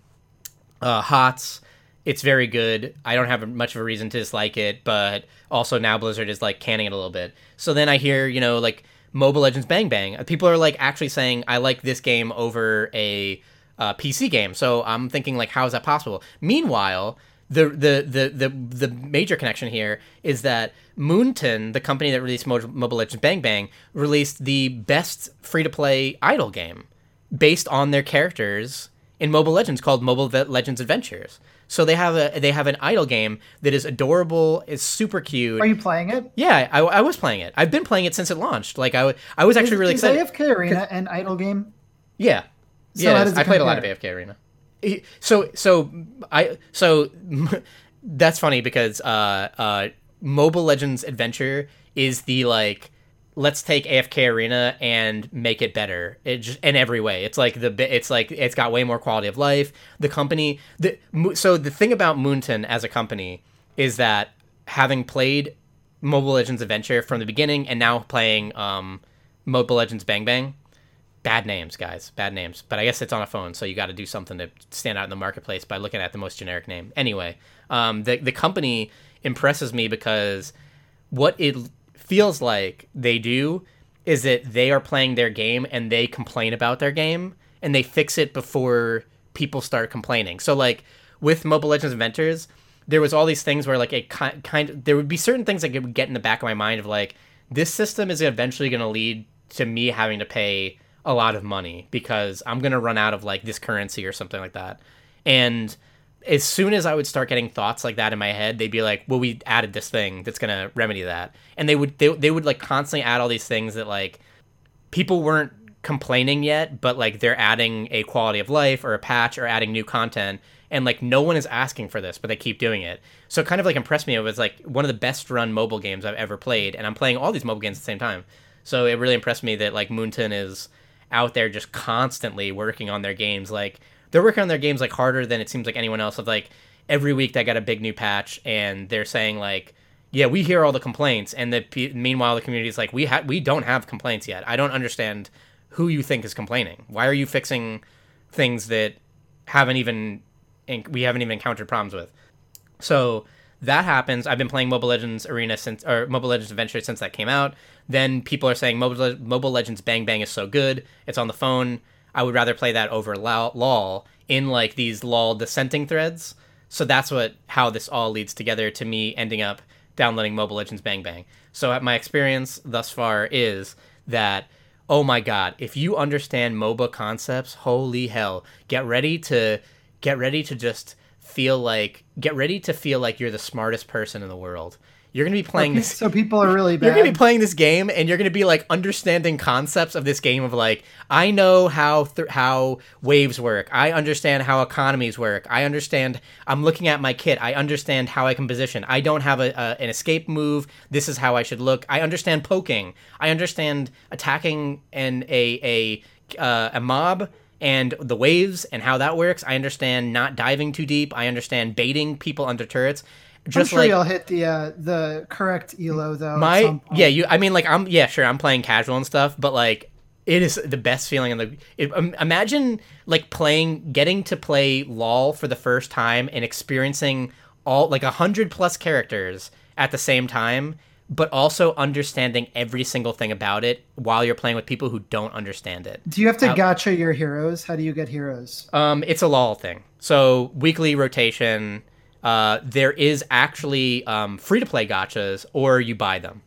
Uh, Hots, it's very good. I don't have much of a reason to dislike it, but also now Blizzard is like canning it a little bit. So then I hear, you know, like Mobile Legends Bang Bang. People are like actually saying I like this game over a uh, PC game. So I'm thinking like, how is that possible? Meanwhile, the the the the the major connection here is that Moonton, the company that released Mo- Mobile Legends Bang Bang, released the best free to play idle game based on their characters in Mobile Legends called Mobile Legends Adventures. So they have a they have an idle game that is adorable, It's super cute. Are you playing it? yeah, I, I was playing it. I've been playing it since it launched. Like I, w- I was actually really is excited. AFK Arena an idle game? Yeah, So yeah. how it does is. it I played a lot of? AFK Arena. So so I so that's funny because uh uh Mobile Legends Adventure is the like let's take AFK Arena and make it better. It just in every way. It's like the it's like it's got way more quality of life. The company the so the thing about Moonton as a company is that having played Mobile Legends Adventure from the beginning and now playing um, Mobile Legends Bang Bang, bad names, guys, bad names. But I guess it's on a phone, so you got to do something to stand out in the marketplace by looking at the most generic name. Anyway, um, the the company impresses me because what it feels like they do is that they are playing their game and they complain about their game and they fix it before people start complaining. So like with Mobile Legends Adventures, there was all these things where like it kind of there would be certain things that would get in the back of my mind of like this system is eventually going to lead to me having to pay a lot of money because I'm going to run out of like this currency or something like that. And as soon as I would start getting thoughts like that in my head, they'd be like, "Well, we added this thing that's gonna remedy that," and they would they, they would like constantly add all these things that like people weren't complaining yet, but like they're adding a quality of life or a patch or adding new content, and like no one is asking for this, but they keep doing it. So it kind of like impressed me. It was like one of the best run mobile games I've ever played, and I'm playing all these mobile games at the same time. So it really impressed me that like Moonton is out there just constantly working on their games, like they're working on their games like harder than it seems like anyone else. Of like every week they got a big new patch, and they're saying like, yeah, we hear all the complaints, and the meanwhile the community is like, we ha- we don't have complaints yet. I don't understand who you think is complaining. Why are you fixing things that haven't even we haven't even encountered problems with? So that happens. I've been playing Mobile Legends Arena since or Mobile Legends Adventure since that came out. Then people are saying Mobile, Mobile Legends Bang Bang is so good. It's on the phone. I would rather play that over LOL in like these LOL dissenting threads. So that's what how this all leads together to me ending up downloading Mobile Legends Bang Bang. So my experience thus far is that oh my god, if you understand MOBA concepts, holy hell, get ready to get ready to just feel like get ready to feel like you're the smartest person in the world you're gonna be playing this. So people are really bad. You're gonna be playing this game, and you're gonna be like understanding concepts of this game of like, I know how th- how waves work. I understand how economies work. I understand. I'm looking at my kit. I understand how I can position. I don't have a, a an escape move. This is how I should look. I understand poking. I understand attacking and a a uh, a mob and the waves and how that works. I understand not diving too deep. I understand baiting people under turrets just I'm sure like you'll hit the uh, the correct elo though. My yeah, you. I mean, like I'm yeah, sure. I'm playing casual and stuff, but like it is the best feeling in the. It, um, imagine like playing, getting to play LOL for the first time and experiencing all like a hundred plus characters at the same time, but also understanding every single thing about it while you're playing with people who don't understand it. Do you have to uh, gacha your heroes? How do you get heroes? Um, it's a LOL thing. So weekly rotation uh, there is actually um, free to play gotchas, or you buy them.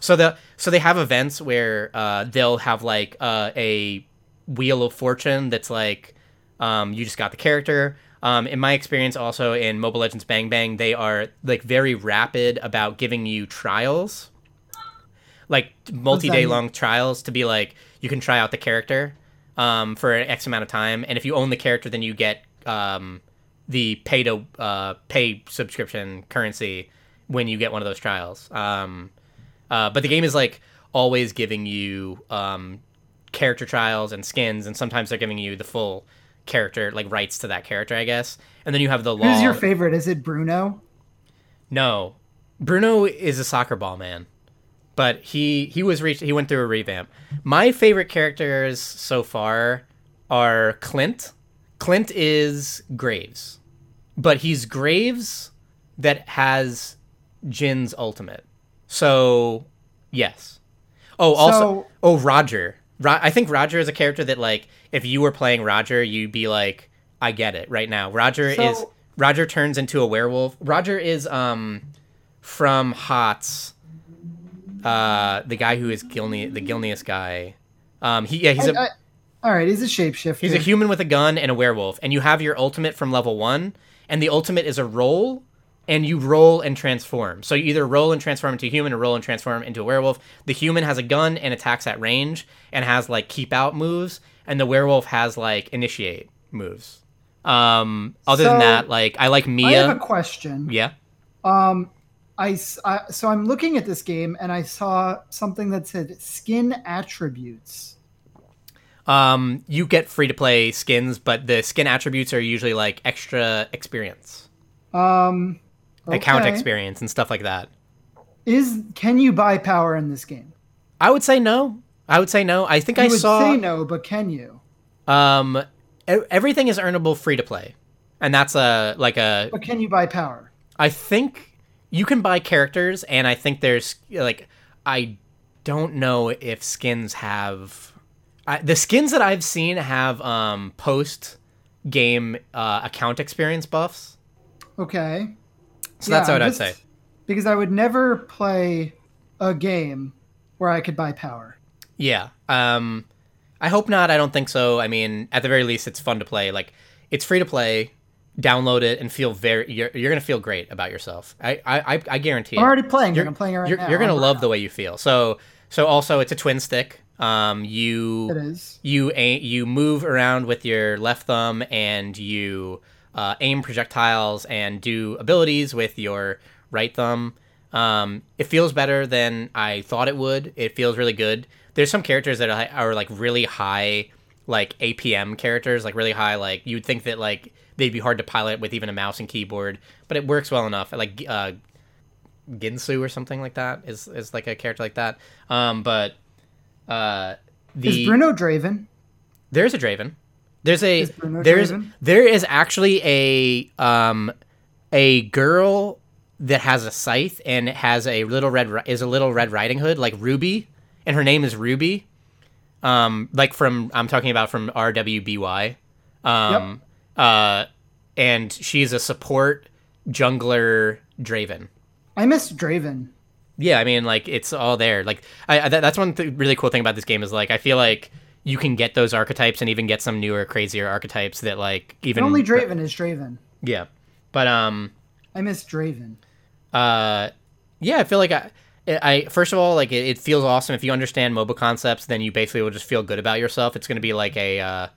So the so they have events where uh, they'll have like uh, a wheel of fortune that's like um, you just got the character. Um, in my experience, also in Mobile Legends Bang Bang, they are like very rapid about giving you trials, like multi-day long trials to be like you can try out the character um, for an X amount of time, and if you own the character, then you get um, the pay to uh, pay subscription currency when you get one of those trials. Um, uh, but the game is like always giving you um, character trials and skins, and sometimes they're giving you the full character like rights to that character, I guess. And then you have the law. Who's your favorite? Is it Bruno? No, Bruno is a soccer ball man, but he he was reached. He went through a revamp. My favorite characters so far are Clint. Clint is Graves but he's Graves that has Jhin's ultimate. So, yes. Oh, also, so, oh, Roger. Ro- I think Roger is a character that, like, if you were playing Roger, you'd be like, I get it right now. Roger so, is Roger turns into a werewolf. Roger is um from HOTS, uh, the guy who is Gilne- the Gilneas guy. Um, he yeah, he's I, a. I, all right, he's a shapeshifter. He's a human with a gun and a werewolf, and you have your ultimate from level one, and the ultimate is a roll and you roll and transform. So you either roll and transform into a human or roll and transform into a werewolf. The human has a gun and attacks at range and has like keep out moves, and the werewolf has like initiate moves. Um, other so, than that, like I like Miya. I have a question. Yeah. Um, I, I so I'm looking at this game and I saw something that said skin attributes. Um, you get free to play skins, but the skin attributes are usually like extra experience, Um, account okay. experience, and stuff like that. Is can you buy power in this game? I would say no. I would say no. I think I I would saw say no, but can you? um e- everything is earnable free to play, and that's a like a But can you buy power? I think you can buy characters, and I think there's like I don't know if skins have I, the skins that I've seen have um post game uh, account experience buffs. Okay. So that's Yeah, what I'd say. Because I would never play a game where I could buy power. Yeah. Um, I hope not. I don't think so. I mean, at the very least, it's fun to play. Like, it's free to play. Download it and feel very. You're, you're gonna feel great about yourself. I I, I- guarantee I'm it. already playing You're. I'm playing it right you're, now. you're gonna I'm- love the way you feel. So so also it's a twin stick. Um, you It is. you aim, you move around with your left thumb and you uh, aim projectiles and do abilities with your right thumb. Um, it feels better than I thought it would. It feels really good. There's some characters that are, are like really high, like APM characters, like really high. Like you'd think that like they'd be hard to pilot with even a mouse and keyboard, but it works well enough. Like uh, Ginsu or something like that is is like a character like that. Um, but uh, the Is Bruno Draven? there's a Draven. There's a Is Bruno there's Draven? there is actually a um a girl that has a scythe and has a little red is a little red riding hood like Ruby and her name is Ruby. Um like from I'm talking about from RWBY. Um uh and she's a support jungler Draven. I miss Draven. Yeah, I mean, like it's all there. Like, I, I that's one th- really cool thing about this game is like I feel like you can get those archetypes and even get some newer, crazier archetypes that like even And only Draven is Draven. Yeah, but um, I miss Draven. uh, yeah, I feel like I. I first of all like it, it feels awesome if you understand mobile concepts then you basically will just feel good about yourself it's going to be like a uh,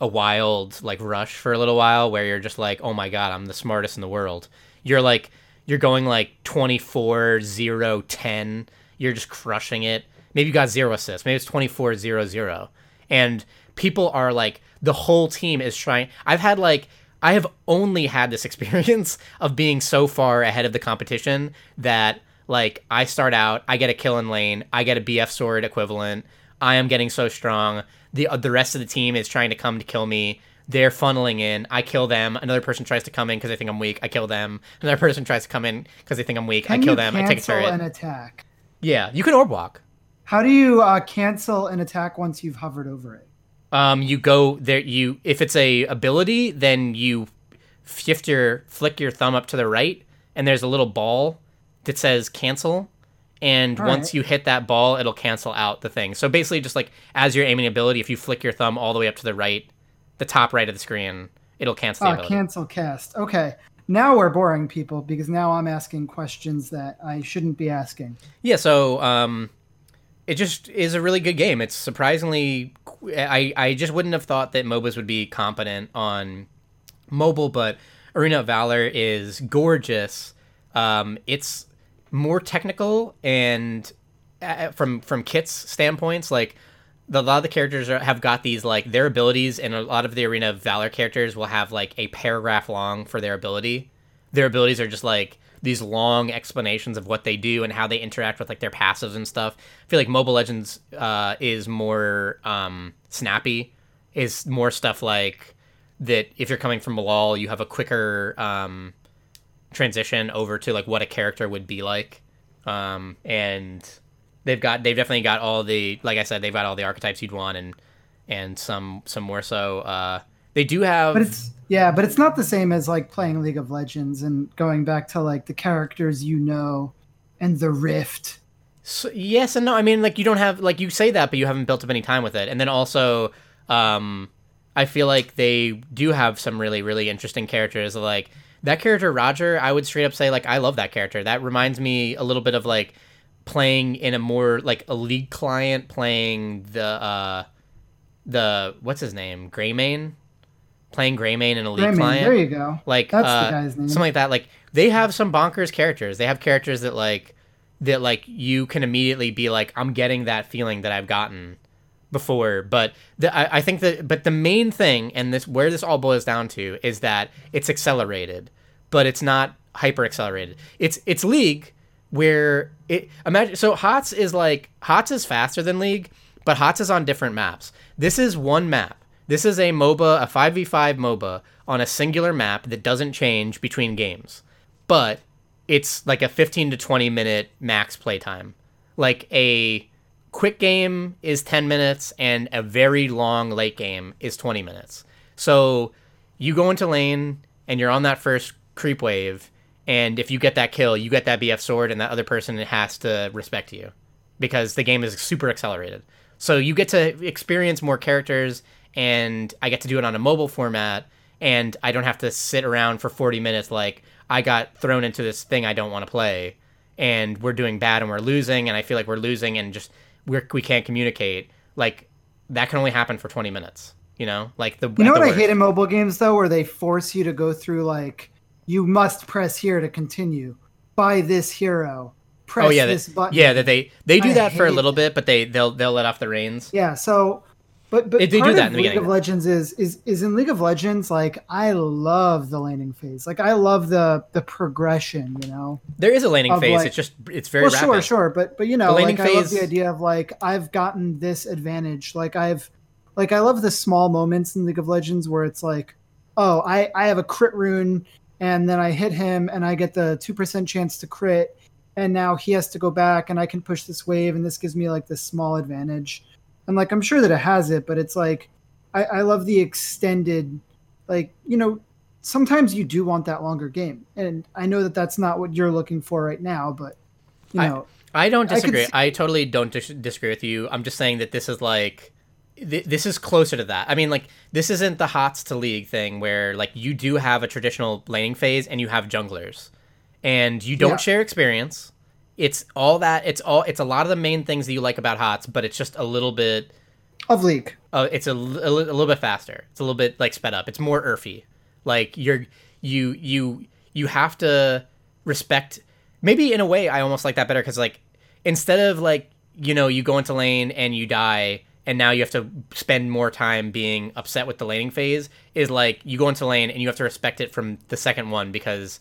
a wild like rush for a little while where you're just like oh my god I'm the smartest in the world you're like you're going like 24 0 10 you're just crushing it maybe you got zero assists maybe it's 24 0 0 and people are like the whole team is trying I've had like I have only had this experience of being so far ahead of the competition that like I start out, I get a kill in lane, I get a BF sword equivalent. I am getting so strong. The uh, the rest of the team is trying to come to kill me. They're funneling in. I kill them. Another person tries to come in because they think I'm weak. I kill them. Another person tries to come in because they think I'm weak. Can I kill them. I take a cancel turret. an attack? Yeah, you can orb walk. How do you uh, cancel an attack once you've hovered over it? Um, you go there. You if it's a ability, then you shift your flick your thumb up to the right, and there's a little ball that says cancel. And All once right. you hit that ball, it'll cancel out the thing. So basically, just like as you're aiming ability, if you flick your thumb all the way up to the right, the top right of the screen, it'll cancel the Ah, cancel cast. Okay. Now we're boring people because now I'm asking questions that I shouldn't be asking. Yeah, so um, it just is a really good game. It's surprisingly, I I just wouldn't have thought that MOBAs would be competent on mobile, but Arena of Valor is gorgeous. Um, it's more technical and uh, from from kits standpoints, like the, a lot of the characters are, have got these like their abilities, and a lot of the Arena Valor characters will have like a paragraph long for their ability. Their abilities are just like these long explanations of what they do and how they interact with like their passives and stuff. I feel like Mobile Legends uh, is more um, snappy, is more stuff like that. If you're coming from Malal, you have a quicker um, transition over to like what a character would be like, um, and they've got they've definitely got all the like I said they've got all the archetypes you'd want and and some some more so. Uh, they do have But it's yeah, but it's not the same as like playing League of Legends and going back to like the characters you know and the rift. So, yes and no. I mean, like you don't have like you say that, but you haven't built up any time with it. And then also, um, I feel like they do have some really really interesting characters. Like that character Roger, I would straight up say like I love that character. That reminds me a little bit of like playing in a more like a league client playing the uh the what's his name Greymane playing Greymane in a League Greymane, client. there you go. Like That's uh, the guy's name. something like that. Like they have some bonkers characters. They have characters that like that like you can immediately be like, I'm getting that feeling that I've gotten before. But the, I, I think that but the main thing and this where this all boils down to is that it's accelerated, but it's not hyper accelerated. It's it's League where it imagine so HOTS is like HOTS is faster than League, but HOTS is on different maps. This is one map. This is a MOBA, a 5v5 MOBA on a singular map that doesn't change between games. But it's like a 15 to 20 minute max playtime. Like a quick game is 10 minutes and a very long late game is 20 minutes. So you go into lane and you're on that first creep wave and if you get that kill, you get that BF sword and that other person has to respect you because the game is super accelerated. So you get to experience more characters and I get to do it on a mobile format and I don't have to sit around for 40 minutes like I got thrown into this thing I don't want to play and we're doing bad and we're losing and I feel like we're losing and just we're, we can't communicate. Like that can only happen for 20 minutes, you know? Like the You know what I hate in mobile games though, where they force you to go through like you must press here to continue. Buy this hero. Press Oh yeah, this that, button. yeah, that they they do I that for a little bit, but they they'll they'll let off the reins. Yeah, so but but They- they do that in the League beginning. of Legends is is is in League of Legends like I love the landing phase. Like I love the the progression, you know. There is a landing phase. like- it's just it's very well, rapid. sure, sure, but but you know, like I love phase- the idea of like I've gotten this advantage. Like I've like I love the small moments in League of Legends where it's like, oh, I I have a crit rune and then I hit him and I get the two percent chance to crit, and now he has to go back and I can push this wave and this gives me like this small advantage. And like I'm sure that it has it, but it's like I, I love the extended, like you know. Sometimes you do want that longer game, and I know that that's not what you're looking for right now. But you know, I don't I disagree. see- I, totally don't dis- disagree with you. I'm just saying that this is like th- this is closer to that. I mean, like this isn't the hots to league thing where like you do have a traditional laning phase and you have junglers, and you don't Yeah. share experience. It's all that. It's all. It's a lot of the main things that you like about hots, but it's just a little bit. of League. Uh, it's a, a li- a little bit faster. It's a little bit like sped up. It's more earthy. Like you're you you you have to respect. Maybe in a way, I almost like that better because like instead of like you know you go into lane and you die and now you have to spend more time being upset with the laning phase is like you go into lane and you have to respect it from the second one because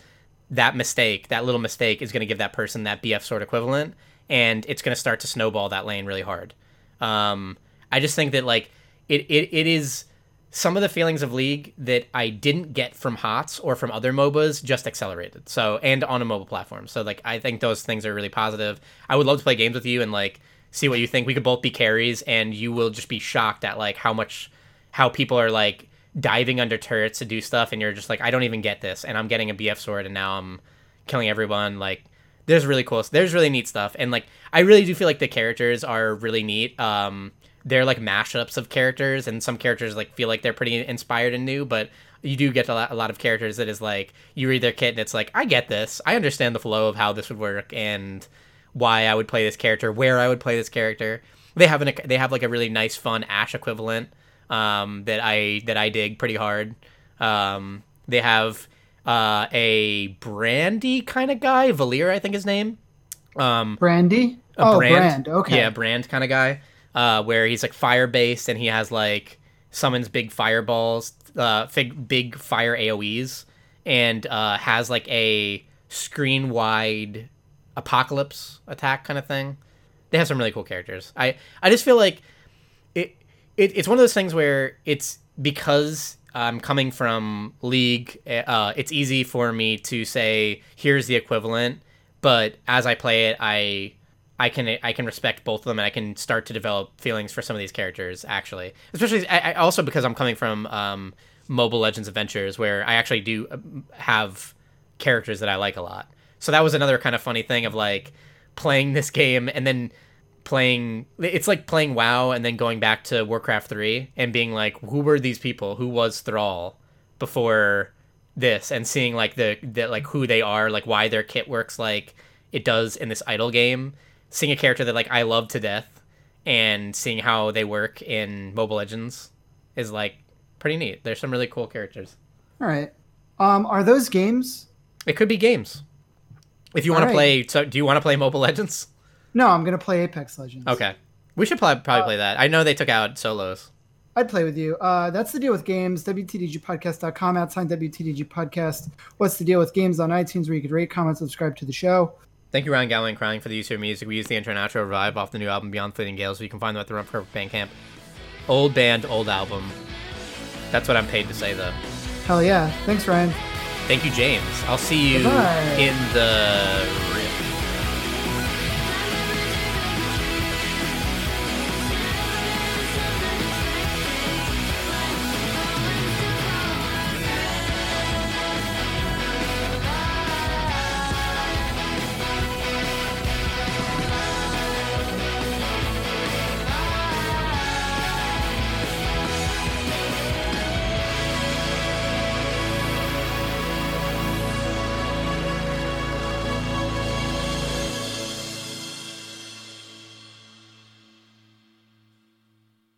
that mistake that little mistake is going to give that person that bf sword equivalent and it's going to start to snowball that lane really hard. Um, i just think that like it, it, it is some of the feelings of league that i didn't get from hots or from other mobas just accelerated. So and on a mobile platform. So like i think those things are really positive. I would love to play games with you and like see what you think. We could both be carries and you will just be shocked at like how much how people are like diving under turrets to do stuff and you're just like i don't even get this and i'm getting a bf sword and now i'm killing everyone like there's really cool there's really neat stuff and like i really do feel like the characters are really neat um they're like mashups of characters and some characters like feel like they're pretty inspired and new but you do get a lot, a lot of characters that is like you read their kit and it's like i get this. I understand the flow of how this would work and why i would play this character where i would play this character they have an they have like a really nice fun ash equivalent um, that I that I dig pretty hard. Um, they have uh, a brandy kind of guy, Valir, I think his name. Um, Brandy. a oh, brand, brand. Okay. yeah, brand kind of guy, uh, where he's like fire based and he has like summons big fireballs, uh, big big fire AOE's, and uh, has like a screen wide apocalypse attack kind of thing. They have some really cool characters. I I just feel like it, it it's one of those things where it's because I'm coming from League. Uh, it's easy for me to say here's the equivalent, but as I play it, I I can I can respect both of them and I can start to develop feelings for some of these characters actually. Especially I, I also because I'm coming from um, Mobile Legends Adventures where I actually do um, have characters that I like a lot. So that was another kind of funny thing of like playing this game and then playing it's like playing WoW and then going back to Warcraft 3 and being like who were these people? Who was Thrall before this and seeing like the, the like who they are, like why their kit works like it does in this idle game. Seeing a character that like I love to death and seeing how they work in Mobile Legends is like pretty neat. There's some really cool characters. All right. Um, are those games? It could be games. If you want All to play, so do you want to play Mobile Legends? No, I'm gonna play Apex Legends. Okay, we should probably Uh, probably play that. I know they took out solos. I'd play with you. Uh, that's the deal with games. WTDGpodcast.com, at sign WTDG podcast. What's the deal with games on iTunes where you could rate, comment, subscribe to the show. Thank you, Ryan Gowling, crying for the use of your music. We use the intro and outro revive off the new album Beyond Fleeting Gales, so you can find them at the Rump Curve Bandcamp. Old band, old album. That's what I'm paid to say, though. Hell yeah. Thanks, Ryan. Thank you, James. I'll see you Bye-bye. in the